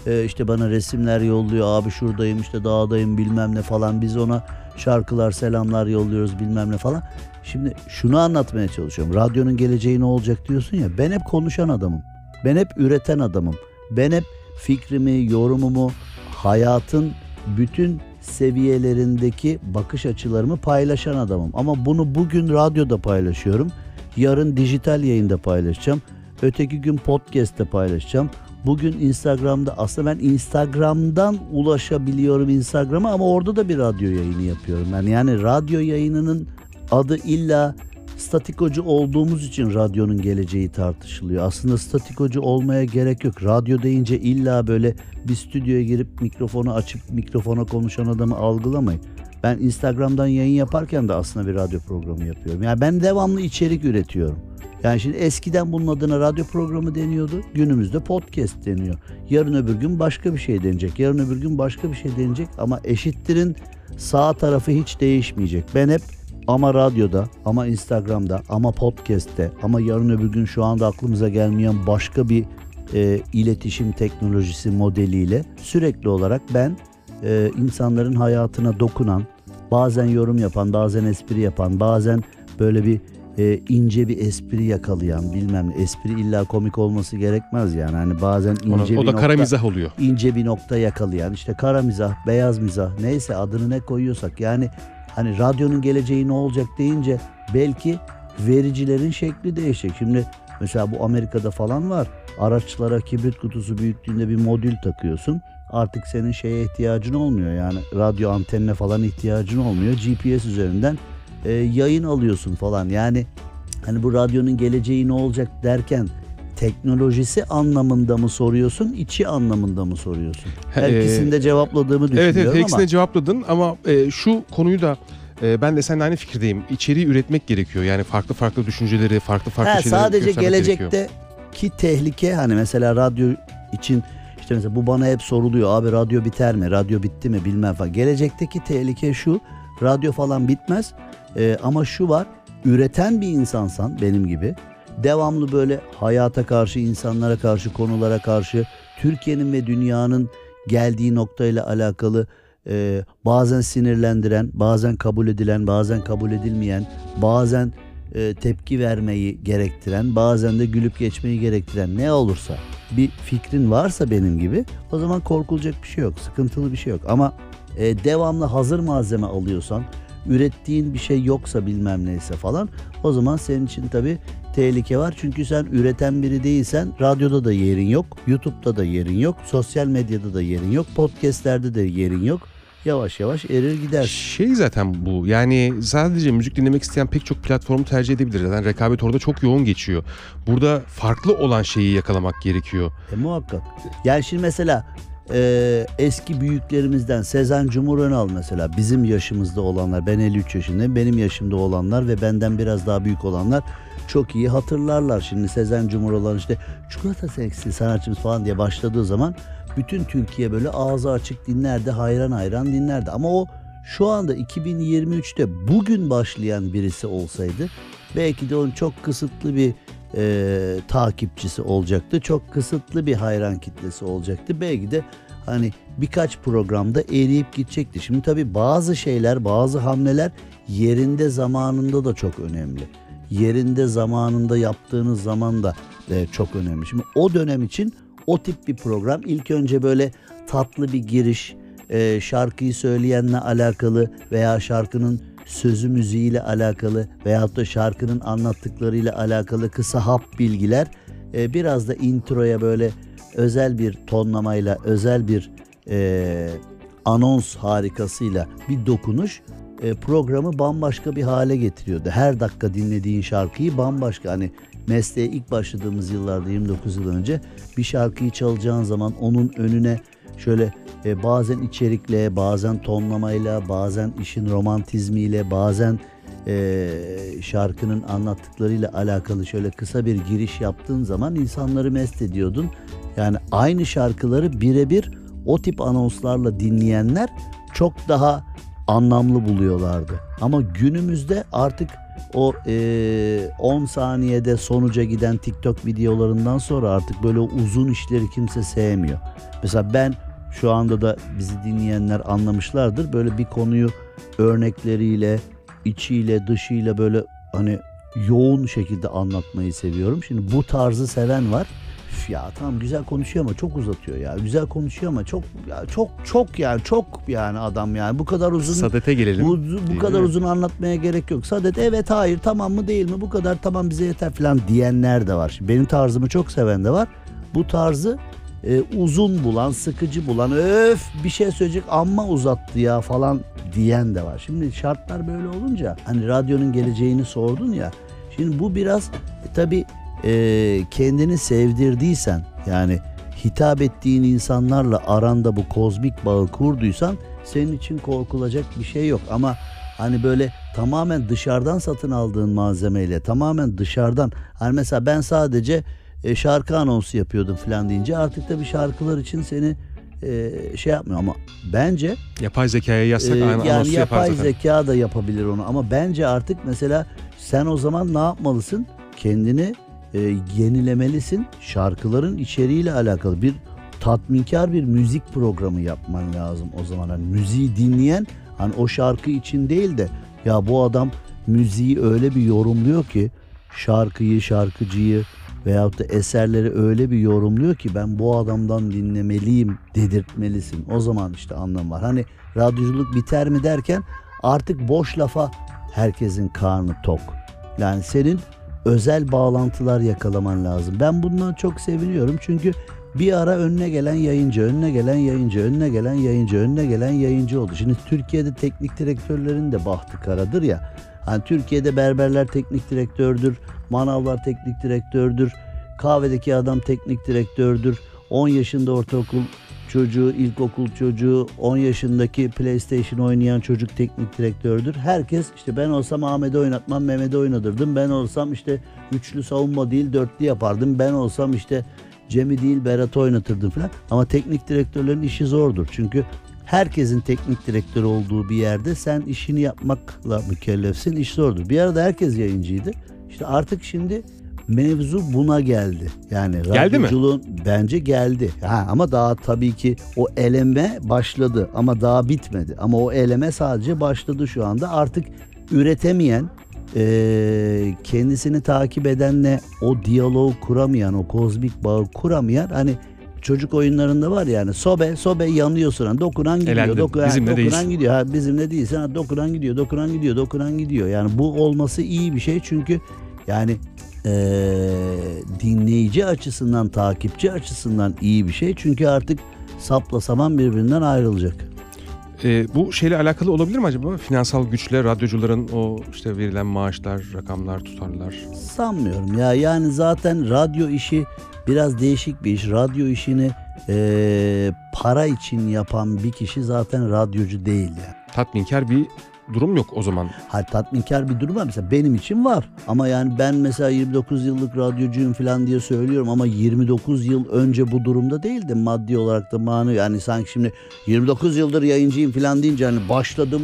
e, işte bana resimler yolluyor abi şuradayım işte dağdayım bilmem ne falan biz ona şarkılar selamlar yolluyoruz bilmem ne falan. Şimdi şunu anlatmaya çalışıyorum. Radyonun geleceği ne olacak diyorsun ya ben hep konuşan adamım. Ben hep üreten adamım. Ben hep fikrimi, yorumumu, hayatın bütün seviyelerindeki bakış açılarımı paylaşan adamım. Ama bunu bugün radyoda paylaşıyorum. Yarın dijital yayında paylaşacağım. Öteki gün podcast'te paylaşacağım. Bugün Instagram'da aslında ben Instagram'dan ulaşabiliyorum Instagram'a ama orada da bir radyo yayını yapıyorum. Ben yani radyo yayınının adı illa statikocu olduğumuz için radyonun geleceği tartışılıyor. Aslında statikocu olmaya gerek yok. Radyo deyince illa böyle bir stüdyoya girip mikrofonu açıp mikrofona konuşan adamı algılamayın. Ben Instagram'dan yayın yaparken de aslında bir radyo programı yapıyorum. Yani ben devamlı içerik üretiyorum. Yani şimdi eskiden bunun adına radyo programı deniyordu. Günümüzde podcast deniyor. Yarın öbür gün başka bir şey denecek. Yarın öbür gün başka bir şey denecek. Ama eşittirin sağ tarafı hiç değişmeyecek. Ben hep ama radyoda, ama Instagram'da, ama podcast'te, ama yarın öbür gün şu anda aklımıza gelmeyen başka bir e, iletişim teknolojisi modeliyle sürekli olarak ben e, insanların hayatına dokunan, bazen yorum yapan, bazen espri yapan, bazen böyle bir e, ince bir espri yakalayan bilmem. Espri illa komik olması gerekmez yani. Hani bazen Ona- ince o bir da nokta, kara mizah oluyor. ince bir nokta yakalayan işte kara mizah, beyaz mizah neyse adını ne koyuyorsak yani hani radyonun geleceği ne olacak deyince belki vericilerin şekli değişecek. Şimdi mesela bu Amerika'da falan var. Araçlara kibrit kutusu büyüklüğünde bir modül takıyorsun. Artık senin şeye ihtiyacın olmuyor. Yani radyo antenine falan ihtiyacın olmuyor. GPS üzerinden e, yayın alıyorsun falan. Yani hani bu radyonun geleceği ne olacak derken teknolojisi anlamında mı soruyorsun, içi anlamında mı soruyorsun? Her Ee, ikisini de cevapladığımı düşünüyorum Evet evet her ama de cevapladın ama e, şu konuyu da e, ben de seninle aynı fikirdeyim. İçeriği üretmek gerekiyor. Yani farklı farklı düşünceleri, farklı farklı Ha, şeyleri sadece gerekiyor. gelecekteki tehlike hani mesela radyo için işte mesela bu bana hep soruluyor abi radyo biter mi radyo bitti mi bilmem falan. Gelecekteki tehlike şu radyo falan bitmez Ee, ama şu var üreten bir insansan benim gibi devamlı böyle hayata karşı insanlara karşı konulara karşı Türkiye'nin ve dünyanın geldiği noktayla alakalı e, bazen sinirlendiren, bazen kabul edilen, bazen kabul edilmeyen, bazen e, tepki vermeyi gerektiren, bazen de gülüp geçmeyi gerektiren ne olursa bir fikrin varsa benim gibi o zaman korkulacak bir şey yok, sıkıntılı bir şey yok. Ama e, devamlı hazır malzeme alıyorsan, ürettiğin bir şey yoksa bilmem neyse falan o zaman senin için tabii tehlike var. Çünkü sen üreten biri değilsen radyoda da yerin yok, YouTube'da da yerin yok, sosyal medyada da yerin yok, podcastlerde de yerin yok yavaş yavaş erir gider. Şey zaten bu yani sadece müzik dinlemek isteyen pek çok platformu tercih edebilir. Zaten rekabet orada çok yoğun geçiyor. Burada farklı olan şeyi yakalamak gerekiyor. E muhakkak. Yani şimdi mesela e, eski büyüklerimizden Sezen Cumhur Önal mesela bizim yaşımızda olanlar ben 53 yaşındayım benim yaşımda olanlar ve benden biraz daha büyük olanlar çok iyi hatırlarlar. Şimdi Sezen Cumhur olan işte çikolata seksi sanatçımız falan diye başladığı zaman bütün Türkiye böyle ağzı açık dinlerdi, hayran hayran dinlerdi. Ama o şu anda 2023'te bugün başlayan birisi olsaydı belki de onun çok kısıtlı bir e, takipçisi olacaktı. Çok kısıtlı bir hayran kitlesi olacaktı. Belki de hani birkaç programda eriyip gidecekti. Şimdi tabii bazı şeyler, bazı hamleler yerinde zamanında da çok önemli. Yerinde zamanında yaptığınız zaman da e, çok önemli. Şimdi o dönem için o tip bir program. İlk önce böyle tatlı bir giriş, e, şarkıyı söyleyenle alakalı veya şarkının sözü müziğiyle alakalı veyahut da şarkının anlattıklarıyla alakalı kısa hap bilgiler. E, biraz da introya böyle özel bir tonlamayla, özel bir e, anons harikasıyla bir dokunuş e, programı bambaşka bir hale getiriyordu. Her dakika dinlediğin şarkıyı bambaşka hani mesleğe ilk başladığımız yıllarda 29 yıl önce bir şarkıyı çalacağın zaman onun önüne şöyle e, bazen içerikle, bazen tonlamayla, bazen işin romantizmiyle, bazen e, şarkının anlattıklarıyla alakalı şöyle kısa bir giriş yaptığın zaman insanları mest ediyordun. Yani aynı şarkıları birebir o tip anonslarla dinleyenler çok daha anlamlı buluyorlardı. Ama günümüzde artık o e, 10 saniyede sonuca giden TikTok videolarından sonra artık böyle uzun işleri kimse sevmiyor. Mesela ben şu anda da bizi dinleyenler anlamışlardır. Böyle bir konuyu örnekleriyle, içiyle, dışıyla böyle hani yoğun şekilde anlatmayı seviyorum. Şimdi bu tarzı seven var ya tamam güzel konuşuyor ama çok uzatıyor ya. Güzel konuşuyor ama çok ya çok çok yani çok yani adam yani bu kadar uzun. Sadete gelelim. Bu, bu kadar mi? uzun anlatmaya gerek yok. Sadet evet hayır tamam mı değil mi bu kadar tamam bize yeter falan diyenler de var. Şimdi benim tarzımı çok seven de var. Bu tarzı e, uzun bulan, sıkıcı bulan, öf bir şey söyleyecek amma uzattı ya falan diyen de var. Şimdi şartlar böyle olunca hani radyonun geleceğini sordun ya. Şimdi bu biraz e, tabii e, kendini sevdirdiysen yani hitap ettiğin insanlarla aranda bu kozmik bağı kurduysan senin için korkulacak bir şey yok. Ama hani böyle tamamen dışarıdan satın aldığın malzemeyle tamamen dışarıdan hani mesela ben sadece e, şarkı anonsu yapıyordum falan deyince artık da bir şarkılar için seni e, şey yapmıyor ama bence yapay zekaya yazsak e, yani yapay yapar zeka da yapabilir onu ama bence artık mesela sen o zaman ne yapmalısın? Kendini e, yenilemelisin. Şarkıların içeriğiyle alakalı bir tatminkar bir müzik programı yapman lazım o zaman. Yani müziği dinleyen hani o şarkı için değil de ya bu adam müziği öyle bir yorumluyor ki şarkıyı, şarkıcıyı veyahut da eserleri öyle bir yorumluyor ki ben bu adamdan dinlemeliyim dedirtmelisin. O zaman işte anlam var. Hani radyoculuk biter mi derken artık boş lafa herkesin karnı tok. Yani senin özel bağlantılar yakalaman lazım. Ben bundan çok seviniyorum çünkü bir ara önüne gelen yayıncı, önüne gelen yayıncı, önüne gelen yayıncı, önüne gelen yayıncı oldu. Şimdi Türkiye'de teknik direktörlerin de bahtı karadır ya. Hani Türkiye'de berberler teknik direktördür, manavlar teknik direktördür, kahvedeki adam teknik direktördür, 10 yaşında ortaokul çocuğu, ilkokul çocuğu, 10 yaşındaki PlayStation oynayan çocuk teknik direktördür. Herkes işte ben olsam Ahmet'i oynatmam Mehmet'i oynatırdım. Ben olsam işte üçlü savunma değil dörtlü yapardım. Ben olsam işte Cem'i değil Berat'ı oynatırdım falan. Ama teknik direktörlerin işi zordur. Çünkü herkesin teknik direktör olduğu bir yerde sen işini yapmakla mükellefsin. İş zordur. Bir arada herkes yayıncıydı. İşte artık şimdi mevzu buna geldi. Yani Geldi mi? radyoculuğun bence geldi. Ha, ama daha tabii ki o eleme başladı ama daha bitmedi. Ama o eleme sadece başladı şu anda. Artık üretemeyen, e, kendisini takip edenle o diyaloğu kuramayan, o kozmik bağı kuramayan hani çocuk oyunlarında var yani sobe sobe yanıyorsun hani dokunan gidiyor Elendin, dokunan, bizimle dokunan değilsin. gidiyor ha, bizimle değilsin ha, dokunan gidiyor dokunan gidiyor dokunan gidiyor yani bu olması iyi bir şey çünkü yani eee, dinleyici açısından takipçi açısından iyi bir şey çünkü artık sapla saman birbirinden ayrılacak. Ee, bu şeyle alakalı olabilir mi acaba? Finansal güçle radyocuların o işte verilen maaşlar, rakamlar, tutarlar. Sanmıyorum ya yani zaten radyo işi biraz değişik bir iş. Radyo işini eee, para için yapan bir kişi zaten radyocu değil yani. Tatminkar bir durum yok o zaman. Ha, tatminkar bir durum var mesela benim için var. Ama yani ben mesela 29 yıllık radyocuyum falan diye söylüyorum ama 29 yıl önce bu durumda değildim maddi olarak da mani yani sanki şimdi 29 yıldır yayıncıyım falan deyince hani başladım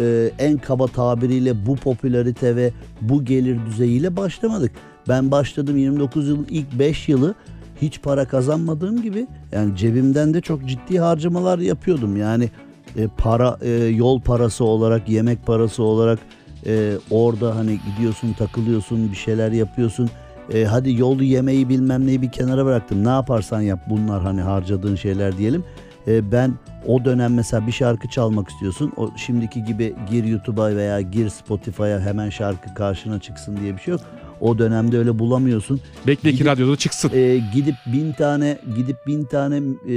e, en kaba tabiriyle bu popülarite ve bu gelir düzeyiyle başlamadık. Ben başladım 29 yıl ilk 5 yılı hiç para kazanmadığım gibi yani cebimden de çok ciddi harcamalar yapıyordum. Yani e, para e, yol parası olarak yemek parası olarak e, orada hani gidiyorsun takılıyorsun bir şeyler yapıyorsun. E, hadi yolu yemeği bilmem neyi bir kenara bıraktım. Ne yaparsan yap bunlar hani harcadığın şeyler diyelim. Ben o dönem mesela bir şarkı çalmak istiyorsun. O şimdiki gibi gir YouTube'a veya gir Spotify'a hemen şarkı karşına çıksın diye bir şey yok. O dönemde öyle bulamıyorsun. Bekle ki Gidip- radyoda çıksın. Ee, gidip bin tane gidip bin tane e,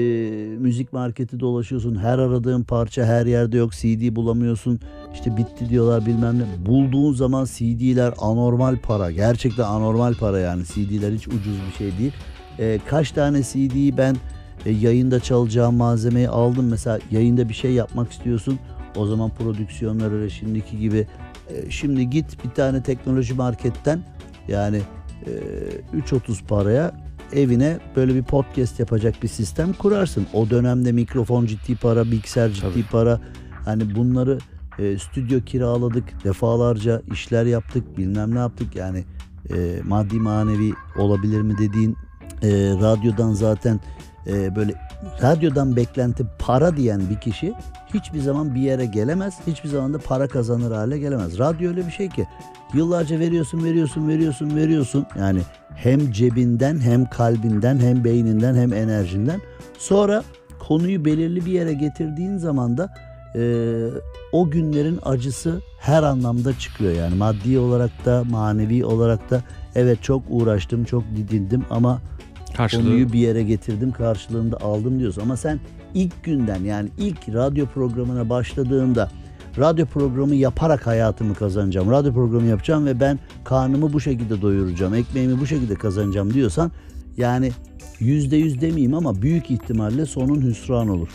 müzik marketi dolaşıyorsun. Her aradığın parça her yerde yok. CD bulamıyorsun. İşte bitti diyorlar bilmem ne. Bulduğun zaman CD'ler anormal para. Gerçekten anormal para yani. CD'ler hiç ucuz bir şey değil. Ee, kaç tane CD'yi ben e, yayında çalacağım malzemeyi aldım. Mesela yayında bir şey yapmak istiyorsun. O zaman prodüksiyonlar öyle şimdiki gibi. E, şimdi git bir tane teknoloji marketten yani e, 3.30 paraya evine böyle bir podcast yapacak bir sistem kurarsın. O dönemde mikrofon ciddi para, bilgisayar ciddi Tabii. para. Hani bunları e, stüdyo kiraladık, defalarca işler yaptık, bilmem ne yaptık. Yani e, maddi manevi olabilir mi dediğin e, radyodan zaten e, böyle radyodan beklenti para diyen bir kişi hiçbir zaman bir yere gelemez. Hiçbir zaman da para kazanır hale gelemez. Radyo öyle bir şey ki yıllarca veriyorsun, veriyorsun, veriyorsun, veriyorsun. Yani hem cebinden hem kalbinden hem beyninden hem enerjinden. Sonra konuyu belirli bir yere getirdiğin zaman da e, o günlerin acısı her anlamda çıkıyor. Yani maddi olarak da manevi olarak da evet çok uğraştım, çok didindim ama Karşılığı konuyu bir yere getirdim karşılığında aldım diyorsun. Ama sen ilk günden yani ilk radyo programına başladığında radyo programı yaparak hayatımı kazanacağım. Radyo programı yapacağım ve ben karnımı bu şekilde doyuracağım. Ekmeğimi bu şekilde kazanacağım diyorsan yani yüzde yüz demeyeyim ama büyük ihtimalle sonun hüsran olur.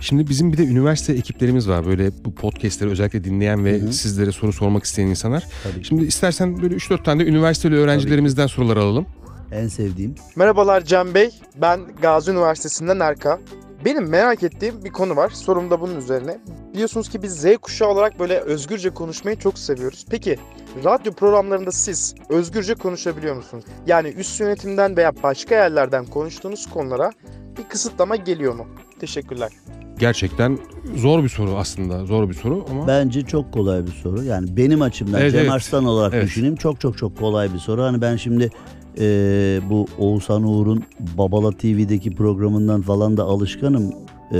Şimdi bizim bir de üniversite ekiplerimiz var. Böyle bu podcastleri özellikle dinleyen ve Hı hı. sizlere soru sormak isteyen insanlar. Tabii. Şimdi istersen böyle 3-4 tane de üniversiteli öğrencilerimizden sorular alalım. En sevdiğim. Merhabalar Cem Bey. Ben Gazi Üniversitesi'nden Erka. Benim merak ettiğim bir konu var. Sorum da bunun üzerine. Biliyorsunuz ki biz Z kuşağı olarak böyle özgürce konuşmayı çok seviyoruz. Peki radyo programlarında siz özgürce konuşabiliyor musunuz? Yani üst yönetimden veya başka yerlerden konuştuğunuz konulara bir kısıtlama geliyor mu? Teşekkürler. Gerçekten zor bir soru aslında. Zor bir soru ama Bence çok kolay bir soru. Yani benim açımdan Evet, Cem evet. Arslan olarak Evet. düşüneyim çok çok çok kolay bir soru. Hani ben şimdi e, bu Oğuzhan Uğur'un Babala TV'deki programından falan da alışkanım. E,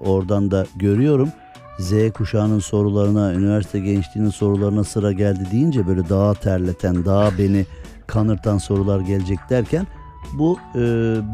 oradan da görüyorum. Z kuşağının sorularına, üniversite gençliğinin sorularına sıra geldi deyince böyle daha terleten, daha beni kanırtan sorular gelecek derken bu e,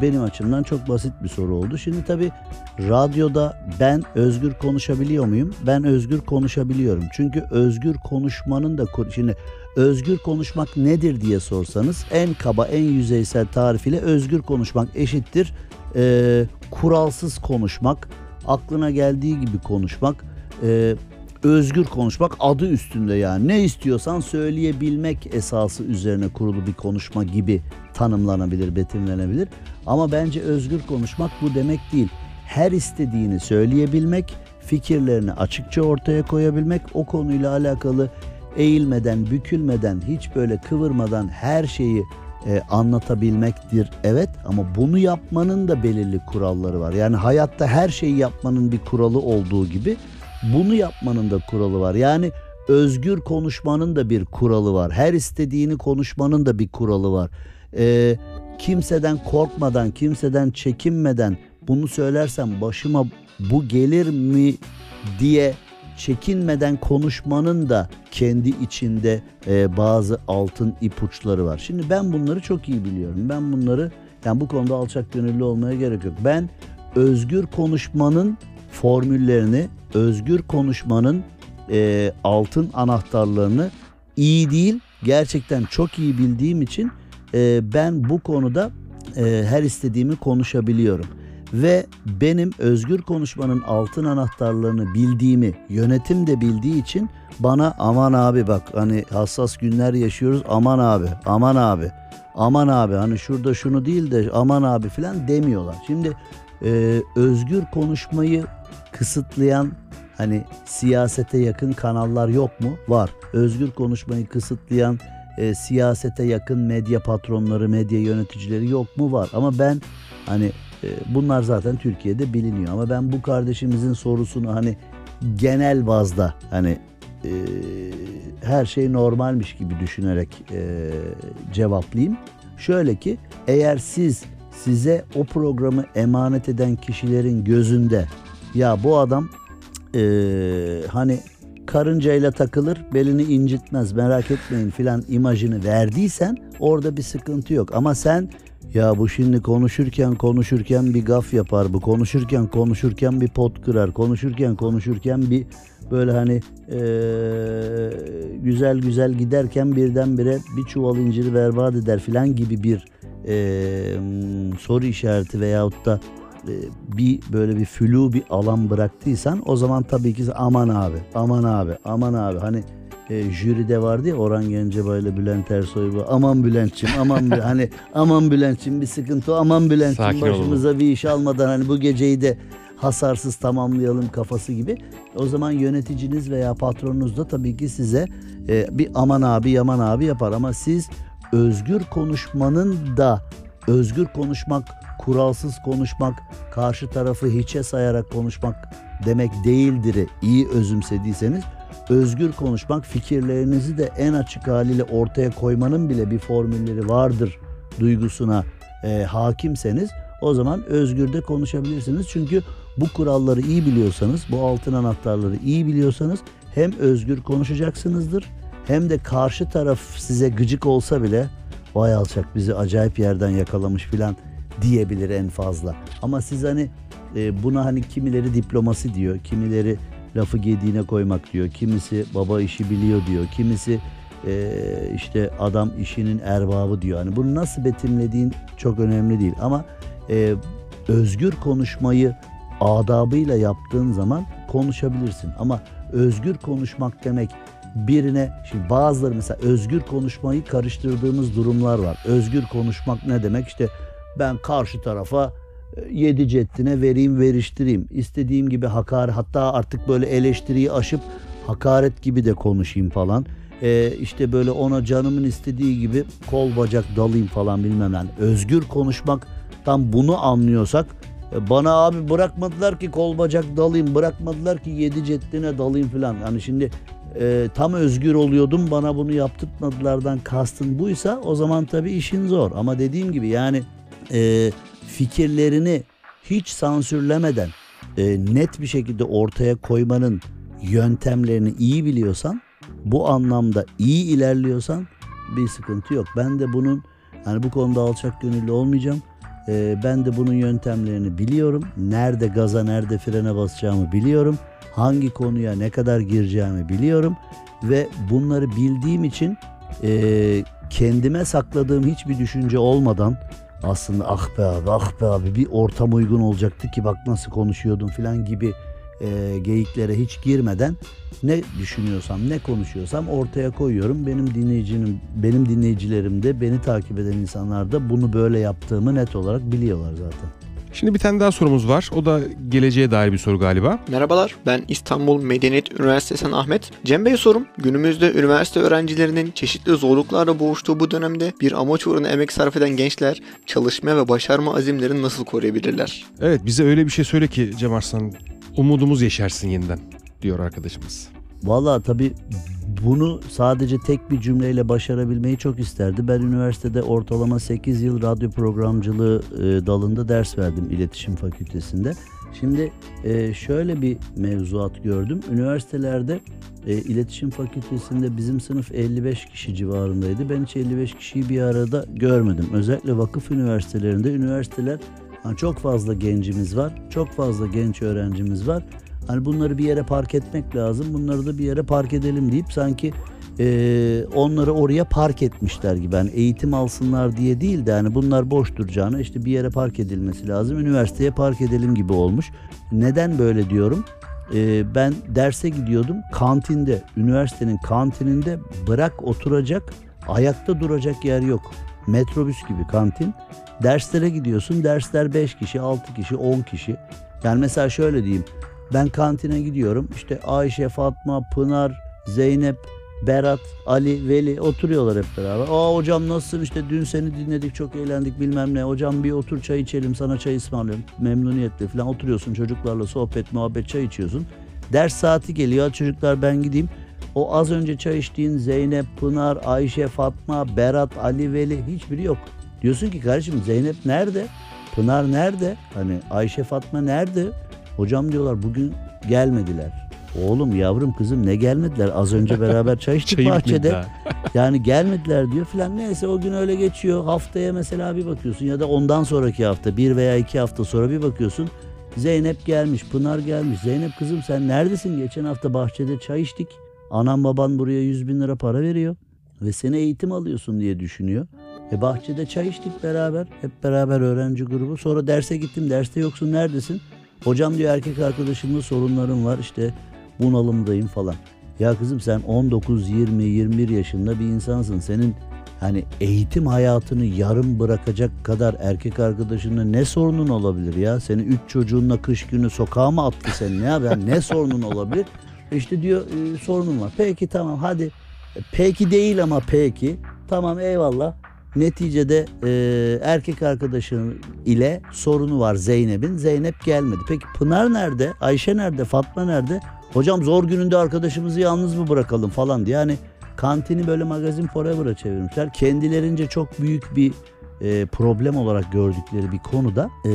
benim açımdan çok basit bir soru oldu. Şimdi tabii radyoda ben özgür konuşabiliyor muyum? Ben özgür konuşabiliyorum. Çünkü özgür konuşmanın da şimdi özgür konuşmak nedir diye sorsanız en kaba en yüzeysel tarifiyle özgür konuşmak eşittir e, kuralsız konuşmak, aklına geldiği gibi konuşmak, e, özgür konuşmak adı üstünde yani ne istiyorsan söyleyebilmek esası üzerine kurulu bir konuşma gibi tanımlanabilir, betimlenebilir. Ama bence özgür konuşmak bu demek değil. Her istediğini söyleyebilmek, fikirlerini açıkça ortaya koyabilmek, o konuyla alakalı eğilmeden, bükülmeden, hiç böyle kıvırmadan her şeyi e, anlatabilmektir. Evet ama bunu yapmanın da belirli kuralları var. Yani hayatta her şeyi yapmanın bir kuralı olduğu gibi bunu yapmanın da kuralı var. Yani özgür konuşmanın da bir kuralı var. Her istediğini konuşmanın da bir kuralı var. E, kimseden korkmadan, kimseden çekinmeden bunu söylersem başıma bu gelir mi diye çekinmeden konuşmanın da kendi içinde e, bazı altın ipuçları var. Şimdi ben bunları çok iyi biliyorum. Ben bunları yani bu konuda alçak gönüllü olmaya gerek yok. Ben özgür konuşmanın formüllerini, özgür konuşmanın e, altın anahtarlarını iyi değil gerçekten çok iyi bildiğim için e, ben bu konuda e, her istediğimi konuşabiliyorum ve benim özgür konuşmanın altın anahtarlarını bildiğimi yönetim de bildiği için bana aman abi bak hani hassas günler yaşıyoruz aman abi aman abi aman abi hani şurada şunu değil de aman abi falan demiyorlar. Şimdi e, özgür konuşmayı kısıtlayan hani siyasete yakın kanallar yok mu? Var. Özgür konuşmayı kısıtlayan e, siyasete yakın medya patronları, medya yöneticileri yok mu? Var. Ama ben hani bunlar zaten Türkiye'de biliniyor ama ben bu kardeşimizin sorusunu hani genel bazda hani e, her şey normalmiş gibi düşünerek e, cevaplayayım. Şöyle ki eğer siz size o programı emanet eden kişilerin gözünde ya bu adam e, hani karıncayla takılır belini incitmez merak etmeyin filan imajını verdiysen orada bir sıkıntı yok. Ama sen ya bu şimdi konuşurken konuşurken bir gaf yapar bu. Konuşurken konuşurken bir pot kırar. Konuşurken konuşurken bir böyle hani ee, güzel güzel giderken birdenbire bir çuval inciri berbat eder filan gibi bir ee, soru işareti veyahut da e, bir böyle bir flu bir alan bıraktıysan o zaman tabii ki aman abi aman abi aman abi hani e, jüride vardı ya Orhan Gencebay ile Bülent Ersoy bu. Aman Bülent'ciğim aman hani aman Bülent'ciğim bir sıkıntı aman Bülent'ciğim başımıza olalım. bir iş almadan hani bu geceyi de hasarsız tamamlayalım kafası gibi. O zaman yöneticiniz veya patronunuz da tabii ki size e, bir aman abi yaman abi yapar ama siz özgür konuşmanın da özgür konuşmak, kuralsız konuşmak, karşı tarafı hiçe sayarak konuşmak demek değildir. iyi özümsediyseniz özgür konuşmak, fikirlerinizi de en açık haliyle ortaya koymanın bile bir formülleri vardır duygusuna e, hakimseniz o zaman özgürde konuşabilirsiniz. Çünkü bu kuralları iyi biliyorsanız, bu altın anahtarları iyi biliyorsanız hem özgür konuşacaksınızdır hem de karşı taraf size gıcık olsa bile vay alçak bizi acayip yerden yakalamış filan diyebilir en fazla. Ama siz hani e, buna hani kimileri diplomasi diyor, kimileri lafı gediğine koymak diyor. Kimisi baba işi biliyor diyor. Kimisi e, işte adam işinin erbabı diyor. Hani bunu nasıl betimlediğin çok önemli değil. Ama e, özgür konuşmayı adabıyla yaptığın zaman konuşabilirsin. Ama özgür konuşmak demek birine şimdi bazıları mesela özgür konuşmayı karıştırdığımız durumlar var. Özgür konuşmak ne demek? İşte ben karşı tarafa yedi ceddine vereyim veriştireyim. İstediğim gibi hakaret hatta artık böyle eleştiriyi aşıp hakaret gibi de konuşayım falan. Ee, işte böyle ona canımın istediği gibi kol bacak dalayım falan bilmem yani. Özgür konuşmak tam bunu anlıyorsak e, bana abi bırakmadılar ki kol bacak dalayım bırakmadılar ki yedi ceddine dalayım falan. Yani şimdi e, tam özgür oluyordum bana bunu yaptırtmadılardan kastın buysa o zaman tabii işin zor. Ama dediğim gibi yani e, fikirlerini hiç sansürlemeden e, net bir şekilde ortaya koymanın yöntemlerini iyi biliyorsan, bu anlamda iyi ilerliyorsan bir sıkıntı yok. Ben de bunun yani bu konuda alçak gönüllü olmayacağım. E, ben de bunun yöntemlerini biliyorum. Nerede gaza, nerede frene basacağımı biliyorum. Hangi konuya ne kadar gireceğimi biliyorum ve bunları bildiğim için e, kendime sakladığım hiçbir düşünce olmadan aslında ah be abi ah be abi bir ortam uygun olacaktı ki bak nasıl konuşuyordum filan gibi e, geyiklere hiç girmeden ne düşünüyorsam ne konuşuyorsam ortaya koyuyorum. Benim dinleyicinin benim dinleyicilerim de beni takip eden insanlar da bunu böyle yaptığımı net olarak biliyorlar zaten. Şimdi bir tane daha sorumuz var. O da geleceğe dair bir soru galiba. Merhabalar, ben İstanbul Medeniyet Üniversitesi'nden Ahmet. Cem Bey sorum, günümüzde üniversite öğrencilerinin çeşitli zorluklarla boğuştuğu bu dönemde bir amaç uğruna emek sarf eden gençler çalışma ve başarma azimlerini nasıl koruyabilirler? Evet bize öyle bir şey söyle ki Cem Arslan umudumuz yeşersin yeniden diyor arkadaşımız. Valla tabii bunu sadece tek bir cümleyle başarabilmeyi çok isterdi. Ben üniversitede ortalama 8 yıl radyo programcılığı e, dalında ders verdim iletişim fakültesinde. Şimdi e, şöyle bir mevzuat gördüm. Üniversitelerde e, iletişim fakültesinde bizim sınıf 55 kişi civarındaydı. Ben hiç 55 kişiyi bir arada görmedim. Özellikle vakıf üniversitelerinde üniversiteler çok fazla gencimiz var. Çok fazla genç öğrencimiz var. Hani bunları bir yere park etmek lazım. Bunları da bir yere park edelim deyip sanki e, onları oraya park etmişler gibi. Yani eğitim alsınlar diye değil de hani bunlar boş duracağına işte bir yere park edilmesi lazım. Üniversiteye park edelim gibi olmuş. Neden böyle diyorum? E, ben derse gidiyordum. Kantinde, üniversitenin kantininde bırak oturacak, ayakta duracak yer yok. Metrobüs gibi kantin. Derslere gidiyorsun. Dersler 5 kişi, 6 kişi, 10 kişi. Yani mesela şöyle diyeyim. Ben kantine gidiyorum. İşte Ayşe, Fatma, Pınar, Zeynep, Berat, Ali, Veli oturuyorlar hep beraber. Aa hocam nasılsın işte dün seni dinledik çok eğlendik bilmem ne. Hocam bir otur çay içelim sana çay ısmarlıyorum. Memnuniyetle falan oturuyorsun çocuklarla sohbet muhabbet çay içiyorsun. Ders saati geliyor çocuklar ben gideyim. O az önce çay içtiğin Zeynep, Pınar, Ayşe, Fatma, Berat, Ali, Veli hiçbiri yok. Diyorsun ki kardeşim Zeynep nerede? Pınar nerede? Hani Ayşe, Fatma nerede? Hocam diyorlar bugün gelmediler. Oğlum yavrum kızım ne gelmediler? Az önce beraber çay içtik bahçede. Yani gelmediler diyor filan. Neyse o gün öyle geçiyor. Haftaya mesela bir bakıyorsun ya da ondan sonraki hafta bir veya iki hafta sonra bir bakıyorsun. Zeynep gelmiş, Pınar gelmiş. Zeynep kızım sen neredesin? Geçen hafta bahçede çay içtik. Anam baban buraya 100 bin lira para veriyor. Ve seni eğitim alıyorsun diye düşünüyor. E bahçede çay içtik beraber. Hep beraber öğrenci grubu. Sonra derse gittim. Derste yoksun neredesin? Hocam diyor erkek arkadaşımla sorunlarım var. İşte bunalımdayım falan. Ya kızım sen 19, 20, 21 yaşında bir insansın. Senin hani eğitim hayatını yarım bırakacak kadar erkek arkadaşınla ne sorunun olabilir ya? Senin üç çocuğunla kış günü sokağa mı attı seni ya? Yani ne sorunun olabilir? İşte diyor e, sorunum var. Peki tamam hadi. E, Peki değil ama peki. Tamam eyvallah. Neticede e, erkek arkadaşın ile sorunu var Zeynep'in. Zeynep gelmedi. Peki Pınar nerede? Ayşe nerede? Fatma nerede? Hocam zor gününde arkadaşımızı yalnız mı bırakalım falan diye. Yani kantini böyle magazin forever'a çevirmişler. Kendilerince çok büyük bir e, problem olarak gördükleri bir konuda e,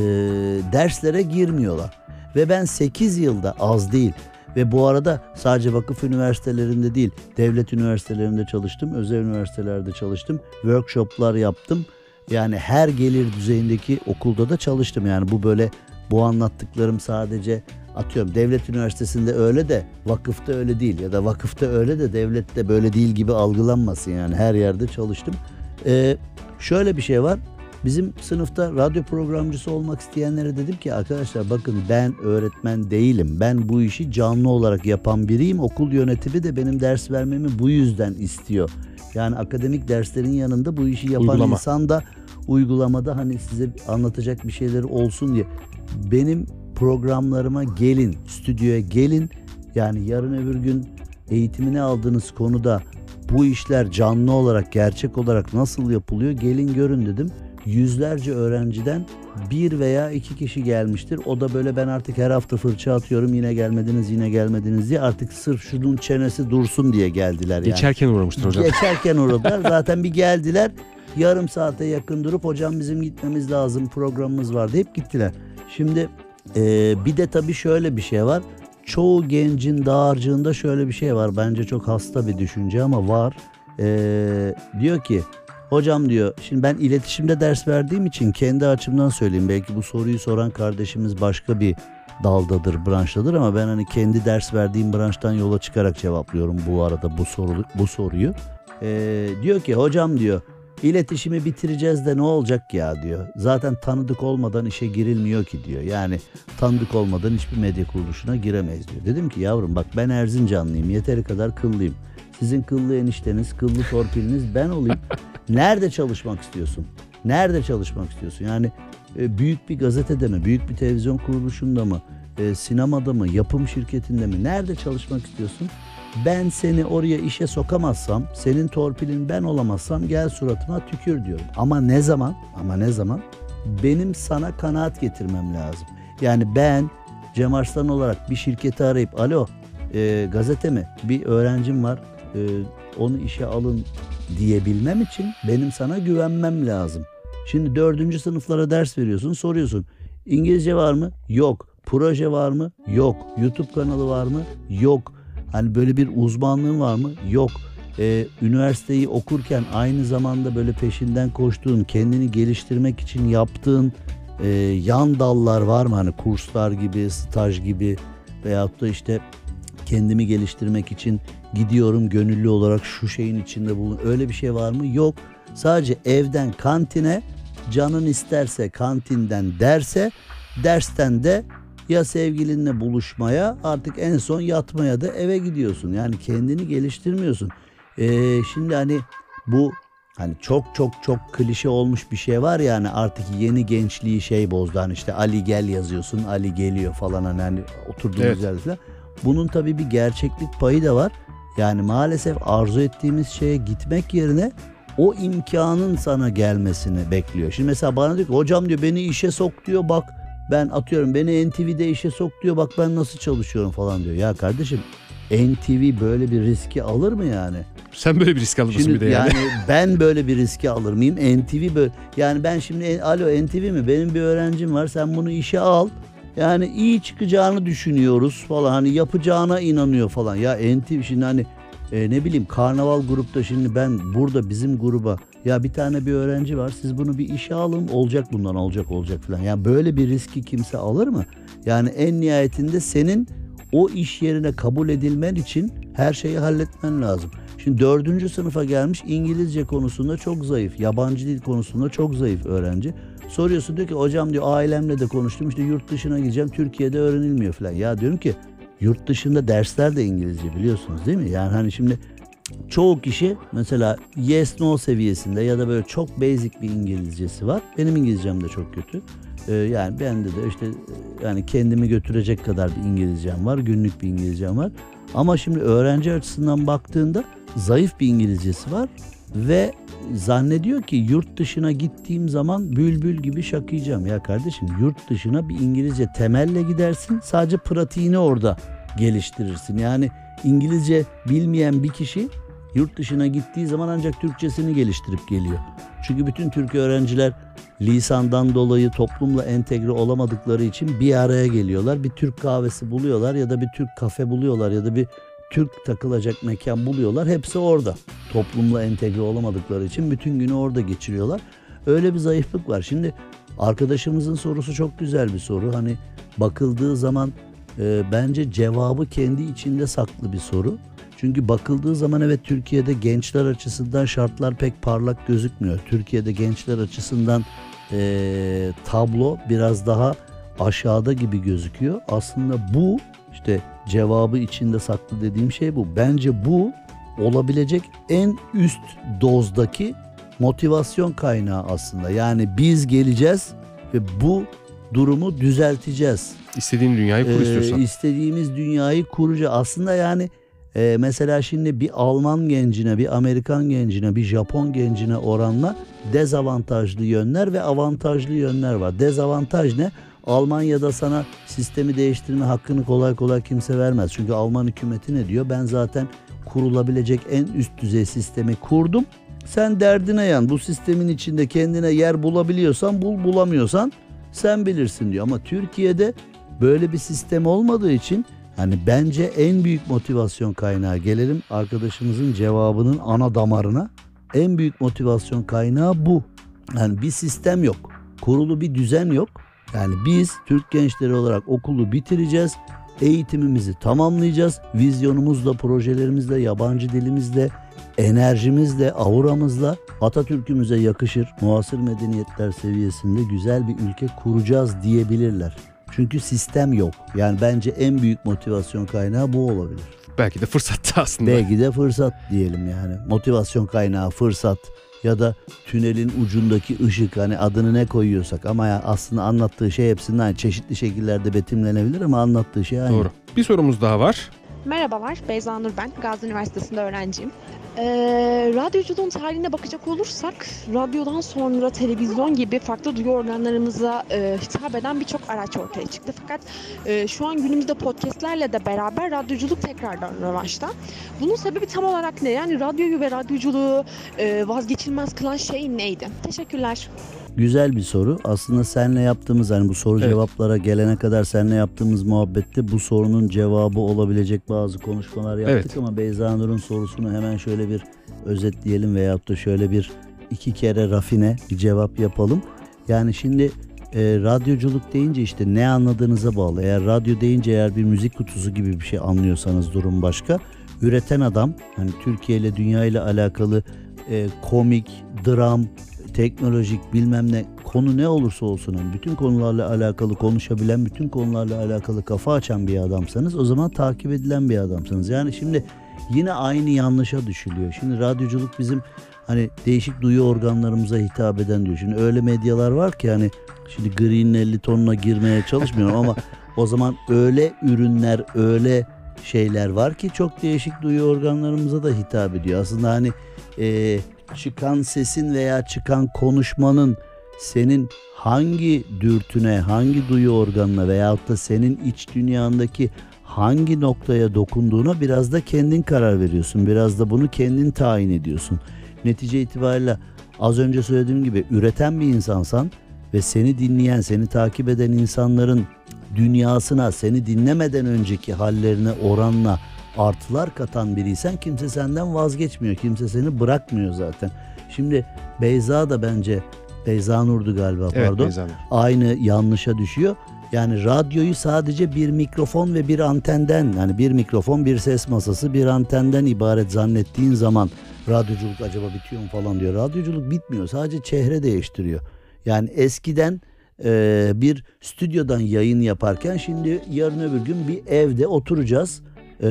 derslere girmiyorlar. Ve ben 8 yılda az değil ve bu arada sadece vakıf üniversitelerinde değil, devlet üniversitelerinde çalıştım, özel üniversitelerde çalıştım, workshoplar yaptım. Yani her gelir düzeyindeki okulda da çalıştım. Yani bu böyle bu anlattıklarım sadece atıyorum devlet üniversitesinde öyle de vakıfta öyle değil ya da vakıfta öyle de devlette böyle değil gibi algılanmasın yani her yerde çalıştım. Ee, şöyle bir şey var. Bizim sınıfta radyo programcısı olmak isteyenlere dedim ki arkadaşlar bakın ben öğretmen değilim. Ben bu işi canlı olarak yapan biriyim. Okul yönetimi de benim ders vermemi bu yüzden istiyor. Yani akademik derslerin yanında bu işi yapan Uygulama. insan da uygulamada hani size anlatacak bir şeyleri olsun diye. Benim programlarıma gelin, stüdyoya gelin. Yani yarın öbür gün eğitimini aldığınız konuda bu işler canlı olarak, gerçek olarak nasıl yapılıyor gelin görün dedim. Yüzlerce öğrenciden bir veya iki kişi gelmiştir. O da böyle ben artık her hafta fırça atıyorum yine gelmediniz yine gelmediniz diye artık sırf şunun çenesi dursun diye geldiler yani. Geçerken uğramıştır hocam. Geçerken uğradılar. Zaten bir geldiler. Yarım saate yakın durup hocam bizim gitmemiz lazım programımız var deyip gittiler. Şimdi e, bir de tabii şöyle bir şey var. Çoğu gencin dağarcığında şöyle bir şey var. Bence çok hasta bir düşünce ama var. E, diyor ki hocam diyor şimdi ben iletişimde ders verdiğim için kendi açımdan söyleyeyim. Belki bu soruyu soran kardeşimiz başka bir daldadır, branştadır ama ben hani kendi ders verdiğim branştan yola çıkarak cevaplıyorum bu arada bu soru bu soruyu. Ee, diyor ki hocam diyor iletişimi bitireceğiz de ne olacak ya diyor. Zaten tanıdık olmadan işe girilmiyor ki diyor. Yani tanıdık olmadan hiçbir medya kuruluşuna giremeyiz diyor. Dedim ki yavrum bak ben Erzincanlıyım yeteri kadar kıllıyım. Sizin kıllı enişteniz, kıllı torpiliniz ben olayım. Nerede çalışmak istiyorsun? Nerede çalışmak istiyorsun? Yani e, büyük bir gazetede mi, büyük bir televizyon kuruluşunda mı, e, sinemada mı, yapım şirketinde mi, nerede çalışmak istiyorsun? Ben seni oraya işe sokamazsam, senin torpilin ben olamazsam gel suratıma tükür diyorum. Ama ne zaman? Ama ne zaman? Benim sana kanaat getirmem lazım. Yani ben Cem Arslan olarak bir şirketi arayıp alo e, gazete mi bir öğrencim var e, onu işe alın diyebilmem için benim sana güvenmem lazım. Şimdi dördüncü sınıflara ders veriyorsun soruyorsun. İngilizce var mı? Yok. Proje var mı? Yok. YouTube kanalı var mı? Yok. Hani böyle bir uzmanlığın var mı? Yok. Ee, üniversiteyi okurken aynı zamanda böyle peşinden koştuğun, kendini geliştirmek için yaptığın e, yan dallar var mı? Hani kurslar gibi, staj gibi veyahut da işte kendimi geliştirmek için gidiyorum gönüllü olarak şu şeyin içinde bulun. Öyle bir şey var mı? Yok. Sadece evden kantine canın isterse kantinden derse dersten de ya sevgilinle buluşmaya artık en son yatmaya da eve gidiyorsun. Yani kendini geliştirmiyorsun. Ee, şimdi hani bu hani çok çok çok klişe olmuş bir şey var ya hani artık yeni gençliği şey bozdu. Hani işte Ali gel yazıyorsun Ali geliyor falan hani, hani oturduğumuz Evet. yerde falan. Bunun tabii bir gerçeklik payı da var. Yani maalesef arzu ettiğimiz şeye gitmek yerine o imkanın sana gelmesini bekliyor. Şimdi mesela bana diyor ki hocam diyor beni işe sok diyor bak ben atıyorum beni NTV'de işe sok diyor bak ben nasıl çalışıyorum falan diyor. Ya kardeşim NTV böyle bir riski alır mı yani? Sen böyle bir risk alır mısın bir de yani? yani ben böyle bir riski alır mıyım? NTV böyle yani ben şimdi alo NTV mi? Benim bir öğrencim var. Sen bunu işe al. Yani iyi çıkacağını düşünüyoruz falan. Hani yapacağına inanıyor falan. Ya NTV şimdi hani e, ne bileyim karnaval grupta şimdi ben burada bizim gruba ya bir tane bir öğrenci var siz bunu bir işe alın olacak bundan olacak olacak falan. Yani böyle bir riski kimse alır mı? Yani en nihayetinde senin o iş yerine kabul edilmen için her şeyi halletmen lazım. Şimdi dördüncü sınıfa gelmiş İngilizce konusunda çok zayıf. Yabancı dil konusunda çok zayıf öğrenci. Soruyorsun diyor ki hocam diyor ailemle de konuştum işte yurt dışına gideceğim Türkiye'de öğrenilmiyor falan. Ya diyorum ki yurt dışında dersler de İngilizce biliyorsunuz değil mi? Yani hani şimdi çoğu kişi mesela yes no seviyesinde ya da böyle çok basic bir İngilizcesi var. Benim İngilizcem de çok kötü. Ee, yani bende de işte yani kendimi götürecek kadar bir İngilizcem var. Günlük bir İngilizcem var. Ama şimdi öğrenci açısından baktığında zayıf bir İngilizcesi var ve zannediyor ki yurt dışına gittiğim zaman bülbül gibi şakıyacağım. Ya kardeşim yurt dışına bir İngilizce temelle gidersin. Sadece pratiğini orada geliştirirsin. Yani İngilizce bilmeyen bir kişi yurt dışına gittiği zaman ancak Türkçesini geliştirip geliyor. Çünkü bütün Türk öğrenciler lisandan dolayı toplumla entegre olamadıkları için bir araya geliyorlar. Bir Türk kahvesi buluyorlar ya da bir Türk kafe buluyorlar ya da bir Türk takılacak mekan buluyorlar. Hepsi orada. Toplumla entegre olamadıkları için bütün günü orada geçiriyorlar. Öyle bir zayıflık var. Şimdi arkadaşımızın sorusu çok güzel bir soru. Hani bakıldığı zaman e, bence cevabı kendi içinde saklı bir soru. Çünkü bakıldığı zaman evet Türkiye'de gençler açısından şartlar pek parlak gözükmüyor. Türkiye'de gençler açısından e, tablo biraz daha aşağıda gibi gözüküyor. Aslında bu işte cevabı içinde saklı dediğim şey bu. Bence bu olabilecek en üst dozdaki motivasyon kaynağı aslında. Yani biz geleceğiz ve bu durumu düzelteceğiz. İstediğin dünyayı kur Ee, istiyorsan. istediğimiz dünyayı kuracağız. Aslında yani e, mesela şimdi bir Alman gencine, bir Amerikan gencine, bir Japon gencine oranla dezavantajlı yönler ve avantajlı yönler var. Dezavantaj ne? Almanya'da sana sistemi değiştirme hakkını kolay kolay kimse vermez. Çünkü Alman hükümeti ne diyor? Ben zaten kurulabilecek en üst düzey sistemi kurdum. Sen derdine yan. Bu sistemin içinde kendine yer bulabiliyorsan bul, bulamıyorsan sen bilirsin diyor. Ama Türkiye'de böyle bir sistem olmadığı için hani bence en büyük motivasyon kaynağı gelelim arkadaşımızın cevabının ana damarına. En büyük motivasyon kaynağı bu. Yani bir sistem yok. Kurulu bir düzen yok. Yani biz Türk gençleri olarak okulu bitireceğiz. Eğitimimizi tamamlayacağız. Vizyonumuzla, projelerimizle, yabancı dilimizle, enerjimizle, auramızla Atatürk'ümüze yakışır, muasır medeniyetler seviyesinde güzel bir ülke kuracağız diyebilirler. Çünkü sistem yok. Yani bence en büyük motivasyon kaynağı bu olabilir. Belki de fırsattı aslında. Belki de fırsat diyelim yani. Motivasyon kaynağı, fırsat. Ya da tünelin ucundaki ışık hani adını ne koyuyorsak ama ya aslında anlattığı şey hepsinden çeşitli şekillerde betimlenebilir ama anlattığı şey aynı. Doğru. Bir sorumuz daha var. Merhabalar, Beyza Nur ben. Gazi Üniversitesi'nde öğrenciyim. Ee, radyoculuğun tarihine bakacak olursak, radyodan sonra televizyon gibi farklı duyu organlarımıza e, hitap eden birçok araç ortaya çıktı. Fakat e, şu an günümüzde podcastlerle de beraber radyoculuk tekrardan rövanşta. Bunun sebebi tam olarak ne? Yani radyoyu ve radyoculuğu e, vazgeçilmez kılan şey neydi? Teşekkürler. Güzel bir soru. Aslında seninle yaptığımız hani bu soru Evet. cevaplara gelene kadar seninle yaptığımız muhabbette bu sorunun cevabı olabilecek bazı konuşmalar yaptık Evet. ama Beyza Nur'un sorusunu hemen şöyle bir özetleyelim veyahut da şöyle bir iki kere rafine bir cevap yapalım. Yani şimdi e, radyoculuk deyince işte ne anladığınıza bağlı. Eğer radyo deyince eğer bir müzik kutusu gibi bir şey anlıyorsanız durum başka. Üreten adam hani Türkiye ile dünya ile alakalı e, komik, dram, teknolojik bilmem ne konu ne olursa olsun hani bütün konularla alakalı konuşabilen, bütün konularla alakalı kafa açan bir adamsanız o zaman takip edilen bir adamsınız. Yani şimdi yine aynı yanlışa düşülüyor. Şimdi radyoculuk bizim hani değişik duyu organlarımıza hitap eden diyor. Şimdi öyle medyalar var ki hani şimdi Green'in 50 tonuna girmeye çalışmıyorum ama o zaman öyle ürünler, öyle şeyler var ki çok değişik duyu organlarımıza da hitap ediyor. Aslında hani e, çıkan sesin veya çıkan konuşmanın senin hangi dürtüne, hangi duyu organına veyahut da senin iç dünyandaki hangi noktaya dokunduğuna biraz da kendin karar veriyorsun. Biraz da bunu kendin tayin ediyorsun. Netice itibariyle az önce söylediğim gibi üreten bir insansan ve seni dinleyen, seni takip eden insanların dünyasına, seni dinlemeden önceki hallerine oranla artılar katan biriysen kimse senden vazgeçmiyor. Kimse seni bırakmıyor zaten. Şimdi Beyza da bence Beyza Nur'du galiba Evet pardon. Beyza Nur. Aynı yanlışa düşüyor. Yani radyoyu sadece bir mikrofon ve bir antenden yani bir mikrofon bir ses masası bir antenden ibaret zannettiğin zaman radyoculuk acaba bitiyor mu falan diyor. Radyoculuk bitmiyor sadece çehre değiştiriyor. Yani eskiden e, bir stüdyodan yayın yaparken şimdi yarın öbür gün bir evde oturacağız. E,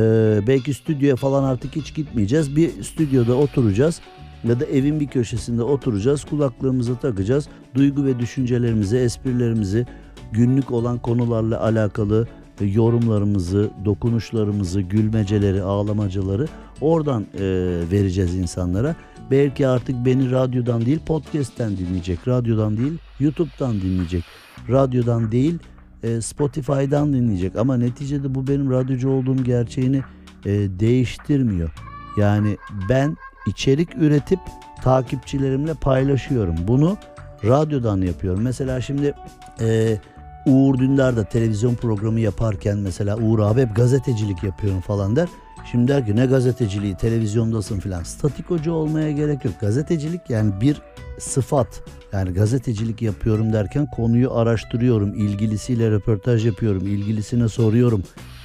belki stüdyoya falan artık hiç gitmeyeceğiz. Bir stüdyoda oturacağız ya da evin bir köşesinde oturacağız. Kulaklığımızı takacağız. Duygu ve düşüncelerimizi, esprilerimizi, günlük olan konularla alakalı e, yorumlarımızı, dokunuşlarımızı, gülmeceleri, ağlamacaları oradan e, vereceğiz insanlara. Belki artık beni radyodan değil podcast'ten dinleyecek, radyodan değil YouTube'dan dinleyecek, radyodan değil e, Spotify'dan dinleyecek. Ama neticede bu benim radyocu olduğum gerçeğini e, değiştirmiyor. Yani ben içerik üretip takipçilerimle paylaşıyorum. Bunu radyodan yapıyorum. Mesela şimdi e, Uğur Dündar da televizyon programı yaparken mesela Uğur abi hep gazetecilik yapıyorum falan der. Şimdi der ki ne gazeteciliği televizyondasın filan. Statikocu olmaya gerek yok. Gazetecilik yani bir sıfat. Yani gazetecilik yapıyorum derken konuyu araştırıyorum. ilgilisiyle röportaj yapıyorum. ilgilisine soruyorum.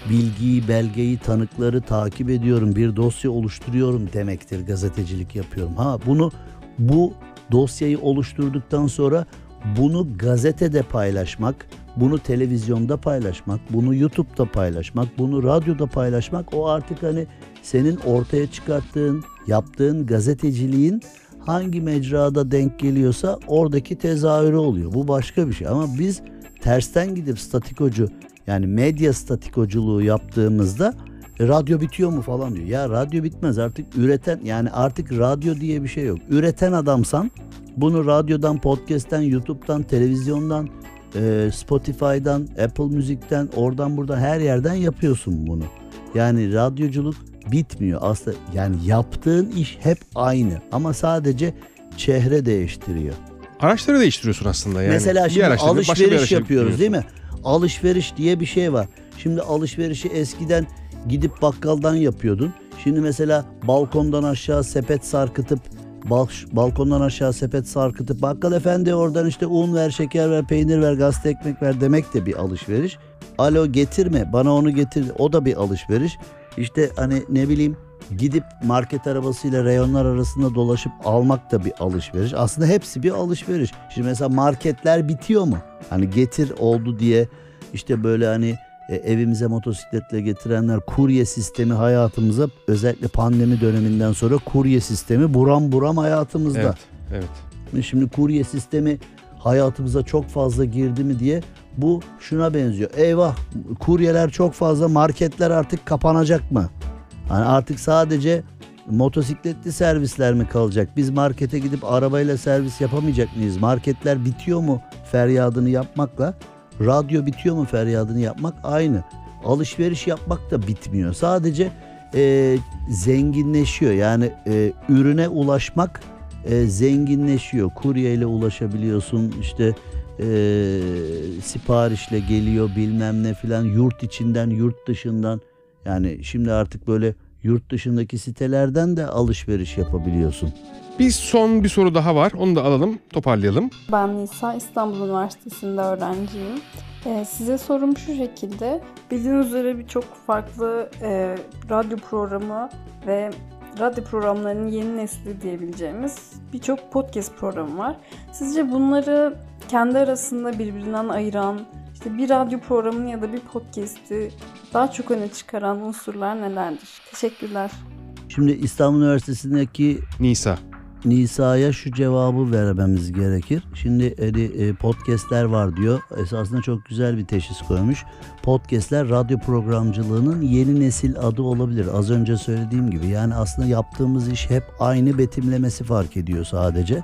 Bilgiyi, belgeyi, tanıkları takip ediyorum. Bir dosya oluşturuyorum demektir gazetecilik yapıyorum. Ha bunu bu dosyayı oluşturduktan sonra bunu gazetede paylaşmak, bunu televizyonda paylaşmak, bunu YouTube'da paylaşmak, bunu radyoda paylaşmak o artık hani senin ortaya çıkarttığın, yaptığın gazeteciliğin hangi mecrada denk geliyorsa oradaki tezahürü oluyor. Bu başka bir şey ama biz tersten gidip statikocu yani medya statikoculuğu yaptığımızda "E, radyo bitiyor mu falan diyor. Ya radyo bitmez artık üreten yani artık radyo diye bir şey yok. Üreten adamsan bunu radyodan, podcast'ten, YouTube'dan, televizyondan, e, Spotify'dan, Apple Müzik'ten, oradan buradan her yerden yapıyorsun bunu. Yani radyoculuk bitmiyor. Aslında yani yaptığın iş hep aynı ama sadece çehre değiştiriyor. Araçları değiştiriyorsun aslında yani. Mesela Bir şimdi bir alışveriş araça yapıyoruz değil mi? Alışveriş diye bir şey var. Şimdi alışverişi eskiden gidip bakkaldan yapıyordun. Şimdi mesela balkondan aşağı sepet sarkıtıp bal- balkondan aşağı sepet sarkıtıp bakkal efendi oradan işte un ver, şeker ver, peynir ver, gazete ekmek ver demek de bir alışveriş. Alo getirme bana onu getir o da bir alışveriş. İşte hani ne bileyim gidip market arabasıyla reyonlar arasında dolaşıp almak da bir alışveriş. Aslında hepsi bir alışveriş. Şimdi mesela marketler bitiyor mu? Hani getir oldu diye işte böyle hani e, evimize motosikletle getirenler kurye sistemi hayatımıza özellikle pandemi döneminden sonra kurye sistemi buram buram hayatımızda. Evet. Evet. Şimdi kurye sistemi hayatımıza çok fazla girdi mi diye bu şuna benziyor. Eyvah kuryeler çok fazla marketler artık kapanacak mı? Hani artık sadece motosikletli servisler mi kalacak? Biz markete gidip arabayla servis yapamayacak mıyız? Marketler bitiyor mu feryadını yapmakla? Radyo bitiyor mu feryadını yapmak? Aynı. Alışveriş yapmak da bitmiyor. Sadece e, zenginleşiyor. Yani e, ürüne ulaşmak e, zenginleşiyor. Kuryeyle ulaşabiliyorsun. İşte e, siparişle geliyor bilmem ne filan. Yurt içinden, yurt dışından. Yani şimdi artık böyle yurt dışındaki sitelerden de alışveriş yapabiliyorsun. Bir son bir soru daha var. Onu da alalım, toparlayalım. Ben Nisa, İstanbul Üniversitesi'nde öğrenciyim. Ee, size sorum şu şekilde. Bildiğiniz üzere birçok farklı e, radyo programı ve radyo programlarının yeni nesli diyebileceğimiz birçok podcast programı var. Sizce bunları kendi arasında birbirinden ayıran, işte bir radyo programını ya da bir podcast'i daha çok öne çıkaran unsurlar nelerdir? Teşekkürler. Şimdi İstanbul Üniversitesi'ndeki Nisa. Nisa'ya şu cevabı vermemiz gerekir. Şimdi hani, podcastler var diyor. Esasında çok güzel bir teşhis koymuş. Podcastler radyo programcılığının yeni nesil adı olabilir. Az önce söylediğim gibi. Yani aslında yaptığımız iş hep aynı betimlemesi fark ediyor sadece.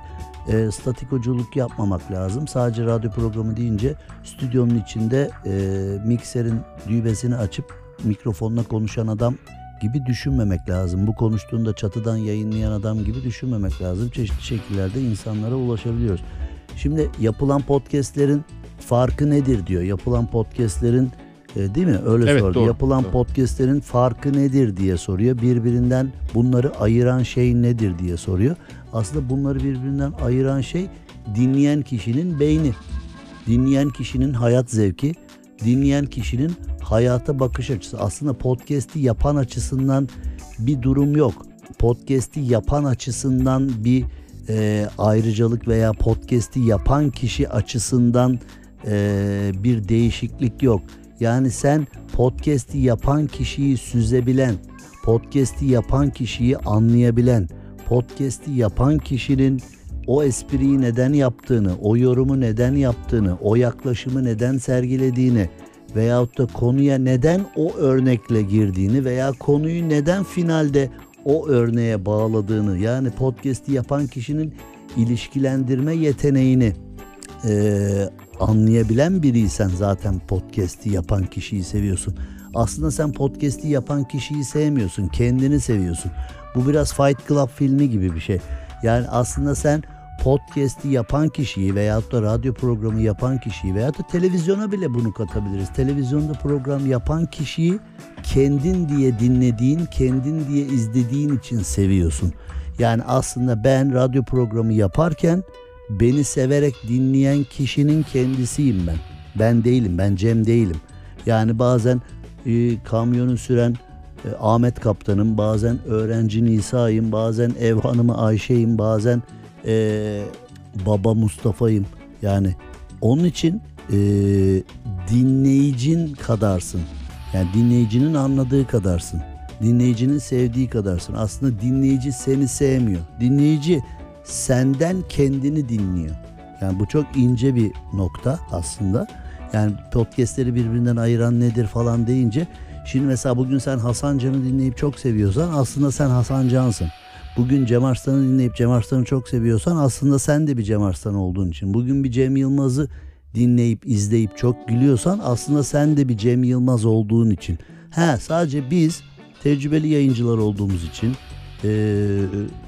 E, statikoculuk yapmamak lazım. Sadece radyo programı deyince stüdyonun içinde e, mikserin düğmesini açıp mikrofonla konuşan adam gibi düşünmemek lazım. Bu konuştuğunda çatıdan yayınlayan adam gibi düşünmemek lazım. Çeşitli şekillerde insanlara ulaşabiliyoruz. Şimdi yapılan podcastlerin farkı nedir diyor. Yapılan podcastlerin e, değil mi? Öyle Evet, sordu. doğru, Yapılan doğru. podcastlerin farkı nedir diye soruyor. Birbirinden bunları ayıran şey nedir diye soruyor. Aslında bunları birbirinden ayıran şey dinleyen kişinin beyni. Dinleyen kişinin hayat zevki, dinleyen kişinin hayata bakış açısı. Aslında podcast'i yapan açısından bir durum yok. Podcast'i yapan açısından bir e, ayrıcalık veya podcast'i yapan kişi açısından e, bir değişiklik yok. Yani sen podcast'i yapan kişiyi süzebilen, podcast'i yapan kişiyi anlayabilen, podcast'i yapan kişinin o espriyi neden yaptığını, o yorumu neden yaptığını, o yaklaşımı neden sergilediğini veyahut da konuya neden o örnekle girdiğini veya konuyu neden finalde o örneğe bağladığını yani podcast'i yapan kişinin ilişkilendirme yeteneğini eee, anlayabilen biriysen zaten podcast'i yapan kişiyi seviyorsun. Aslında sen podcast'i yapan kişiyi sevmiyorsun, kendini seviyorsun. Bu biraz Fight Club filmi gibi bir şey. Yani aslında sen podcast'i yapan kişiyi veyahut da radyo programı yapan kişiyi veyahut da televizyona bile bunu katabiliriz. Televizyonda program yapan kişiyi kendin diye dinlediğin, kendin diye izlediğin için seviyorsun. Yani aslında ben radyo programı yaparken beni severek dinleyen kişinin kendisiyim ben. Ben değilim, ben Cem değilim. Yani bazen e, kamyonu süren e, Ahmet Kaptan'ım, bazen öğrenci Nisa'yım, bazen ev hanımı Ayşe'yim, bazen e, baba Mustafa'yım. Yani onun için e, dinleyicin kadarsın. Yani dinleyicinin anladığı kadarsın. Dinleyicinin sevdiği kadarsın. Aslında dinleyici seni sevmiyor. Dinleyici senden kendini dinliyor. Yani bu çok ince bir nokta aslında. Yani podcastleri birbirinden ayıran nedir falan deyince şimdi mesela bugün sen Hasan Can'ı dinleyip çok seviyorsan aslında sen Hasan Can'sın. Bugün Cem Arslan'ı dinleyip Cem Arslan'ı çok seviyorsan aslında sen de bir Cem Arslan olduğun için. Bugün bir Cem Yılmaz'ı dinleyip izleyip çok gülüyorsan aslında sen de bir Cem Yılmaz olduğun için. He sadece biz tecrübeli yayıncılar olduğumuz için eee,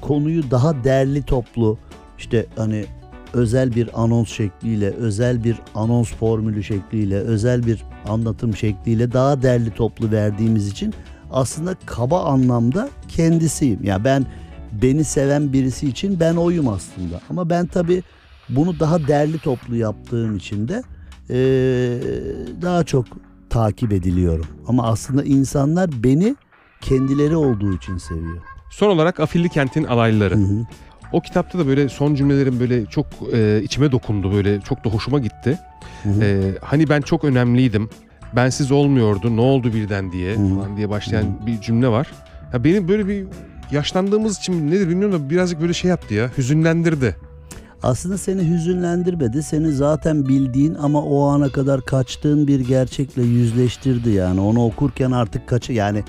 konuyu daha derli toplu işte hani özel bir anons şekliyle, özel bir anons formülü şekliyle, özel bir anlatım şekliyle daha derli toplu verdiğimiz için aslında kaba anlamda kendisiyim. Ya ben beni seven birisi için ben oyum aslında. Ama ben tabii bunu daha derli toplu yaptığım için de eee, daha çok takip ediliyorum. Ama aslında insanlar beni kendileri olduğu için seviyor. Son olarak Afilli Kent'in alaylıları. Hı hı. O kitapta da böyle son cümlelerim böyle çok e, içime dokundu böyle çok da hoşuma gitti. Hı hı. E, hani ben çok önemliydim. Bensiz olmuyordu. Ne oldu birden diye Hı. falan diye başlayan bir cümle var. Ya beni böyle bir yaşlandığımız için nedir bilmiyorum da birazcık böyle şey yaptı ya. Hüzünlendirdi. aslında seni hüzünlendirmedi. Seni zaten bildiğin ama o ana kadar kaçtığın bir gerçekle yüzleştirdi yani. Onu okurken artık kaçı yani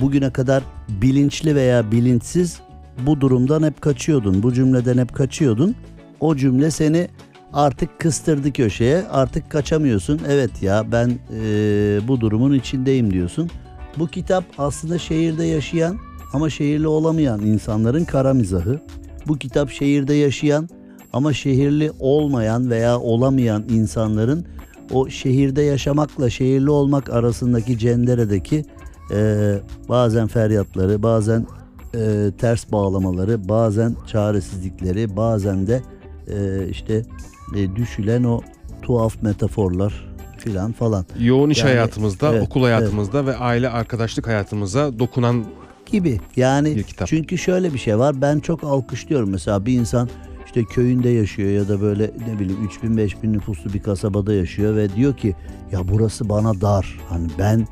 bugüne kadar bilinçli veya bilinçsiz bu durumdan hep kaçıyordun. Bu cümleden hep kaçıyordun. O cümle seni artık kıstırdı köşeye. Artık kaçamıyorsun. Evet ya ben e, bu durumun içindeyim diyorsun. Bu kitap aslında şehirde yaşayan ama şehirli olamayan insanların kara mizahı. Bu kitap şehirde yaşayan ama şehirli olmayan veya olamayan insanların o şehirde yaşamakla şehirli olmak arasındaki cenderedeki e, bazen feryatları, bazen e, ters bağlamaları, bazen çaresizlikleri, bazen de e, işte e, düşülen o tuhaf metaforlar filan falan Yoğun iş Yani, hayatımızda, evet, okul hayatımızda ve aile arkadaşlık hayatımıza dokunan gibi. Yani Bir kitap. çünkü şöyle bir şey var. Ben çok alkışlıyorum mesela bir insan işte köyünde yaşıyor ya da böyle ne bileyim 3000 5000 nüfuslu bir kasabada yaşıyor ve diyor ki ya burası bana dar. Hani ben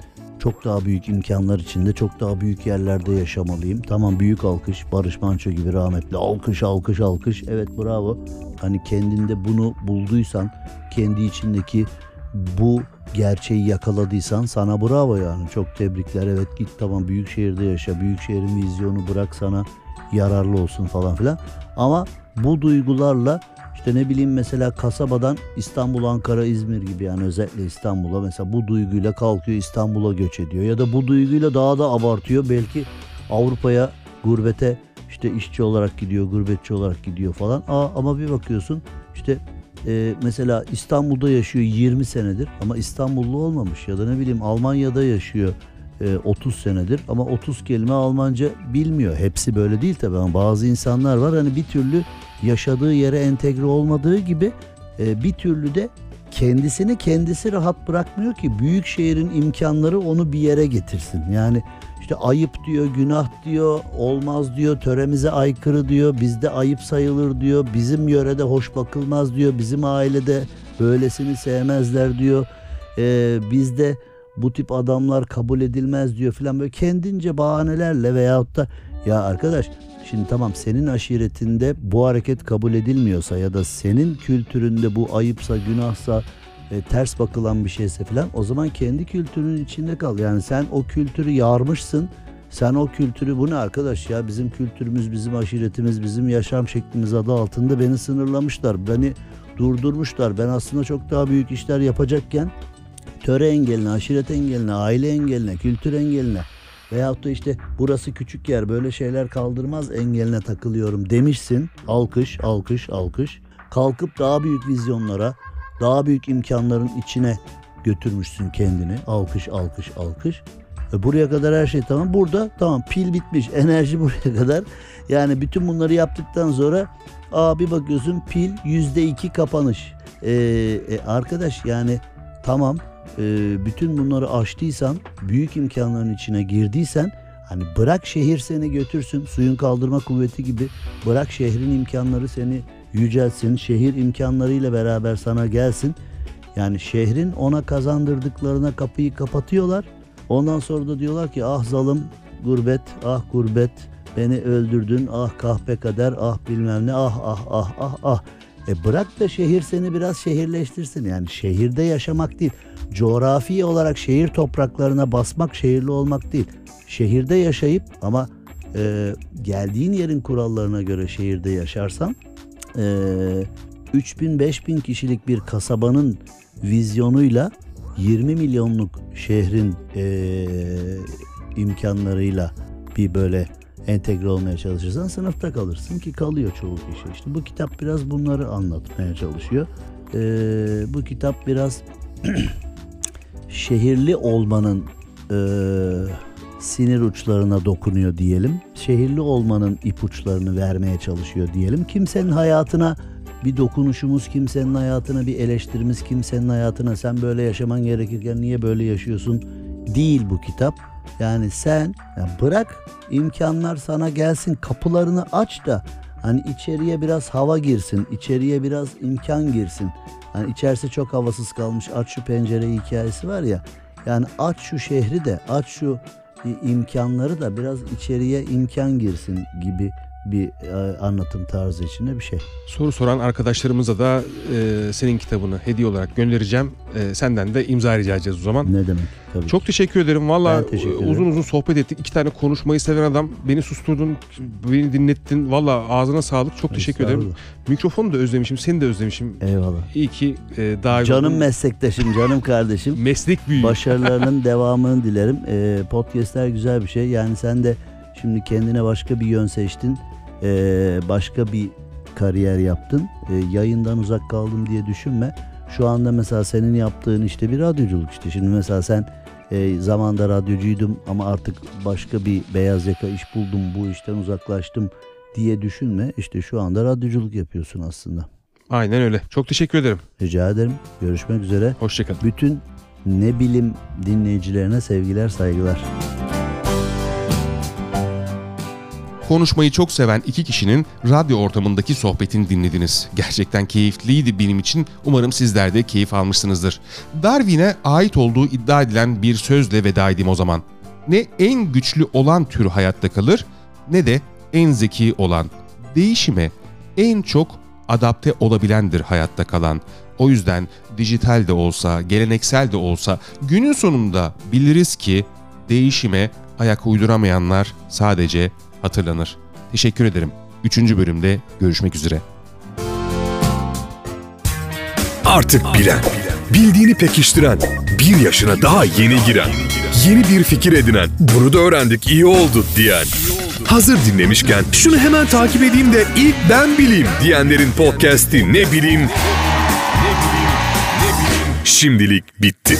çok daha büyük imkanlar içinde çok daha büyük yerlerde yaşamalıyım. Tamam büyük alkış Barış Manço gibi rahmetli alkış alkış alkış evet bravo. Hani kendinde bunu bulduysan kendi içindeki bu gerçeği yakaladıysan sana bravo yani. Çok tebrikler. Evet git tamam büyük şehirde yaşa. Büyük şehrin vizyonu bırak sana yararlı olsun falan filan. Ama bu duygularla işte ne bileyim mesela kasabadan İstanbul, Ankara, İzmir gibi yani özellikle İstanbul'a mesela bu duyguyla kalkıyor İstanbul'a göç ediyor. Ya da bu duyguyla daha da abartıyor. Belki Avrupa'ya gurbete işte işçi olarak gidiyor, gurbetçi olarak gidiyor falan. Aa, ama bir bakıyorsun işte e, mesela İstanbul'da yaşıyor 20 senedir ama İstanbullu olmamış ya da ne bileyim Almanya'da yaşıyor e, 30 senedir ama 30 kelime Almanca bilmiyor. Hepsi böyle değil tabii ama bazı insanlar var hani bir türlü yaşadığı yere entegre olmadığı gibi e, bir türlü de kendisini kendisi rahat bırakmıyor ki büyük şehrin imkanları onu bir yere getirsin. Yani işte ayıp diyor, günah diyor, olmaz diyor, töremize aykırı diyor, bizde ayıp sayılır diyor, bizim yörede hoş bakılmaz diyor, bizim ailede böylesini sevmezler diyor, ee, bizde bu tip adamlar kabul edilmez diyor filan böyle kendince bahanelerle veyahut da ya arkadaş şimdi tamam senin aşiretinde bu hareket kabul edilmiyorsa ya da senin kültüründe bu ayıpsa günahsa e, ters bakılan bir şeyse filan o zaman kendi kültürünün içinde kal. Yani sen o kültürü yarmışsın. Sen o kültürü bu ne arkadaş ya bizim kültürümüz, bizim aşiretimiz, bizim yaşam şeklimiz adı altında beni sınırlamışlar. Beni durdurmuşlar. Ben aslında çok daha büyük işler yapacakken töre engeline, aşiret engeline, aile engeline, kültür engeline veyahut da işte burası küçük yer böyle şeyler kaldırmaz engeline takılıyorum demişsin. Alkış, alkış, alkış. Kalkıp daha büyük vizyonlara, daha büyük imkanların içine götürmüşsün kendini. Alkış, alkış, alkış. E buraya kadar her şey tamam. Burada tamam pil bitmiş. Enerji buraya kadar. Yani bütün bunları yaptıktan sonra aa bir bakıyorsun pil yüzde iki kapanış. E, e, arkadaş yani tamam e, bütün bunları aştıysan, büyük imkanların içine girdiysen hani bırak şehir seni götürsün suyun kaldırma kuvveti gibi bırak şehrin imkanları seni yücelsin, şehir imkanlarıyla beraber sana gelsin. Yani şehrin ona kazandırdıklarına kapıyı kapatıyorlar. Ondan sonra da diyorlar ki ah zalim gurbet, ah gurbet beni öldürdün, ah kahpe kader, ah bilmem ne, ah ah ah ah ah. E bırak da şehir seni biraz şehirleştirsin. Yani şehirde yaşamak değil. Coğrafi olarak şehir topraklarına basmak şehirli olmak değil. Şehirde yaşayıp ama e, geldiğin yerin kurallarına göre şehirde yaşarsan e, 3000-5000 kişilik bir kasabanın vizyonuyla 20 milyonluk şehrin e, imkanlarıyla bir böyle entegre olmaya çalışırsan sınıfta kalırsın ki kalıyor çoğu kişi. İşte bu kitap biraz bunları anlatmaya çalışıyor. Ee, bu kitap biraz şehirli olmanın e, sinir uçlarına dokunuyor diyelim. Şehirli olmanın ipuçlarını vermeye çalışıyor diyelim. Kimsenin hayatına bir dokunuşumuz, kimsenin hayatına bir eleştirimiz, kimsenin hayatına sen böyle yaşaman gerekirken niye böyle yaşıyorsun değil bu kitap. Yani sen ya bırak imkanlar sana gelsin kapılarını aç da hani içeriye biraz hava girsin, içeriye biraz imkan girsin. Hani içerisi çok havasız kalmış aç şu pencere hikayesi var ya. Yani aç şu şehri de aç şu imkanları da biraz içeriye imkan girsin gibi bir e, anlatım tarzı içinde bir şey. Soru soran arkadaşlarımıza da e, senin kitabını hediye olarak göndereceğim. E, senden de imza rica edeceğiz o zaman. Ne demek? Tabii. Çok teşekkür ederim. Valla uzun uzun sohbet ettik. İki tane konuşmayı seven adam. Beni susturdun, beni dinlettin. Valla ağzına sağlık. Çok teşekkür ederim. Mikrofonu da özlemişim, seni de özlemişim. Eyvallah. İyi ki e, daha Canım meslektaşım, canım kardeşim. meslek büyüğü. Başarılarının devamını dilerim. Ee, podcastler güzel bir şey. Yani sen de şimdi kendine başka bir yön seçtin. Ee, başka bir kariyer yaptın. Ee, yayından uzak kaldım diye düşünme. Şu anda mesela senin yaptığın işte bir radyoculuk işte. Şimdi mesela sen e, zamanda radyocuydum ama artık başka bir beyaz yaka iş buldum. Bu işten uzaklaştım diye düşünme. İşte şu anda radyoculuk yapıyorsun aslında. Aynen öyle. Çok teşekkür ederim. Rica ederim. Görüşmek üzere. Hoşçakalın. Bütün ne bilim dinleyicilerine sevgiler saygılar. Konuşmayı çok seven iki kişinin radyo ortamındaki sohbetini dinlediniz. Gerçekten keyifliydi benim için. Umarım sizler de keyif almışsınızdır. Darwin'e ait olduğu iddia edilen bir sözle veda edeyim o zaman. Ne en güçlü olan tür hayatta kalır ne de en zeki olan. Değişime en çok adapte olabilendir hayatta kalan. O yüzden dijital de olsa, geleneksel de olsa günün sonunda biliriz ki değişime ayak uyduramayanlar sadece hatırlanır. Teşekkür ederim. Üçüncü bölümde görüşmek üzere. Artık bilen, bildiğini pekiştiren, bir yaşına daha yeni giren, yeni bir fikir edinen, bunu da öğrendik iyi oldu diyen. Hazır dinlemişken şunu hemen takip edeyim de ilk ben bileyim diyenlerin podcast'i ne bileyim. Şimdilik bitti.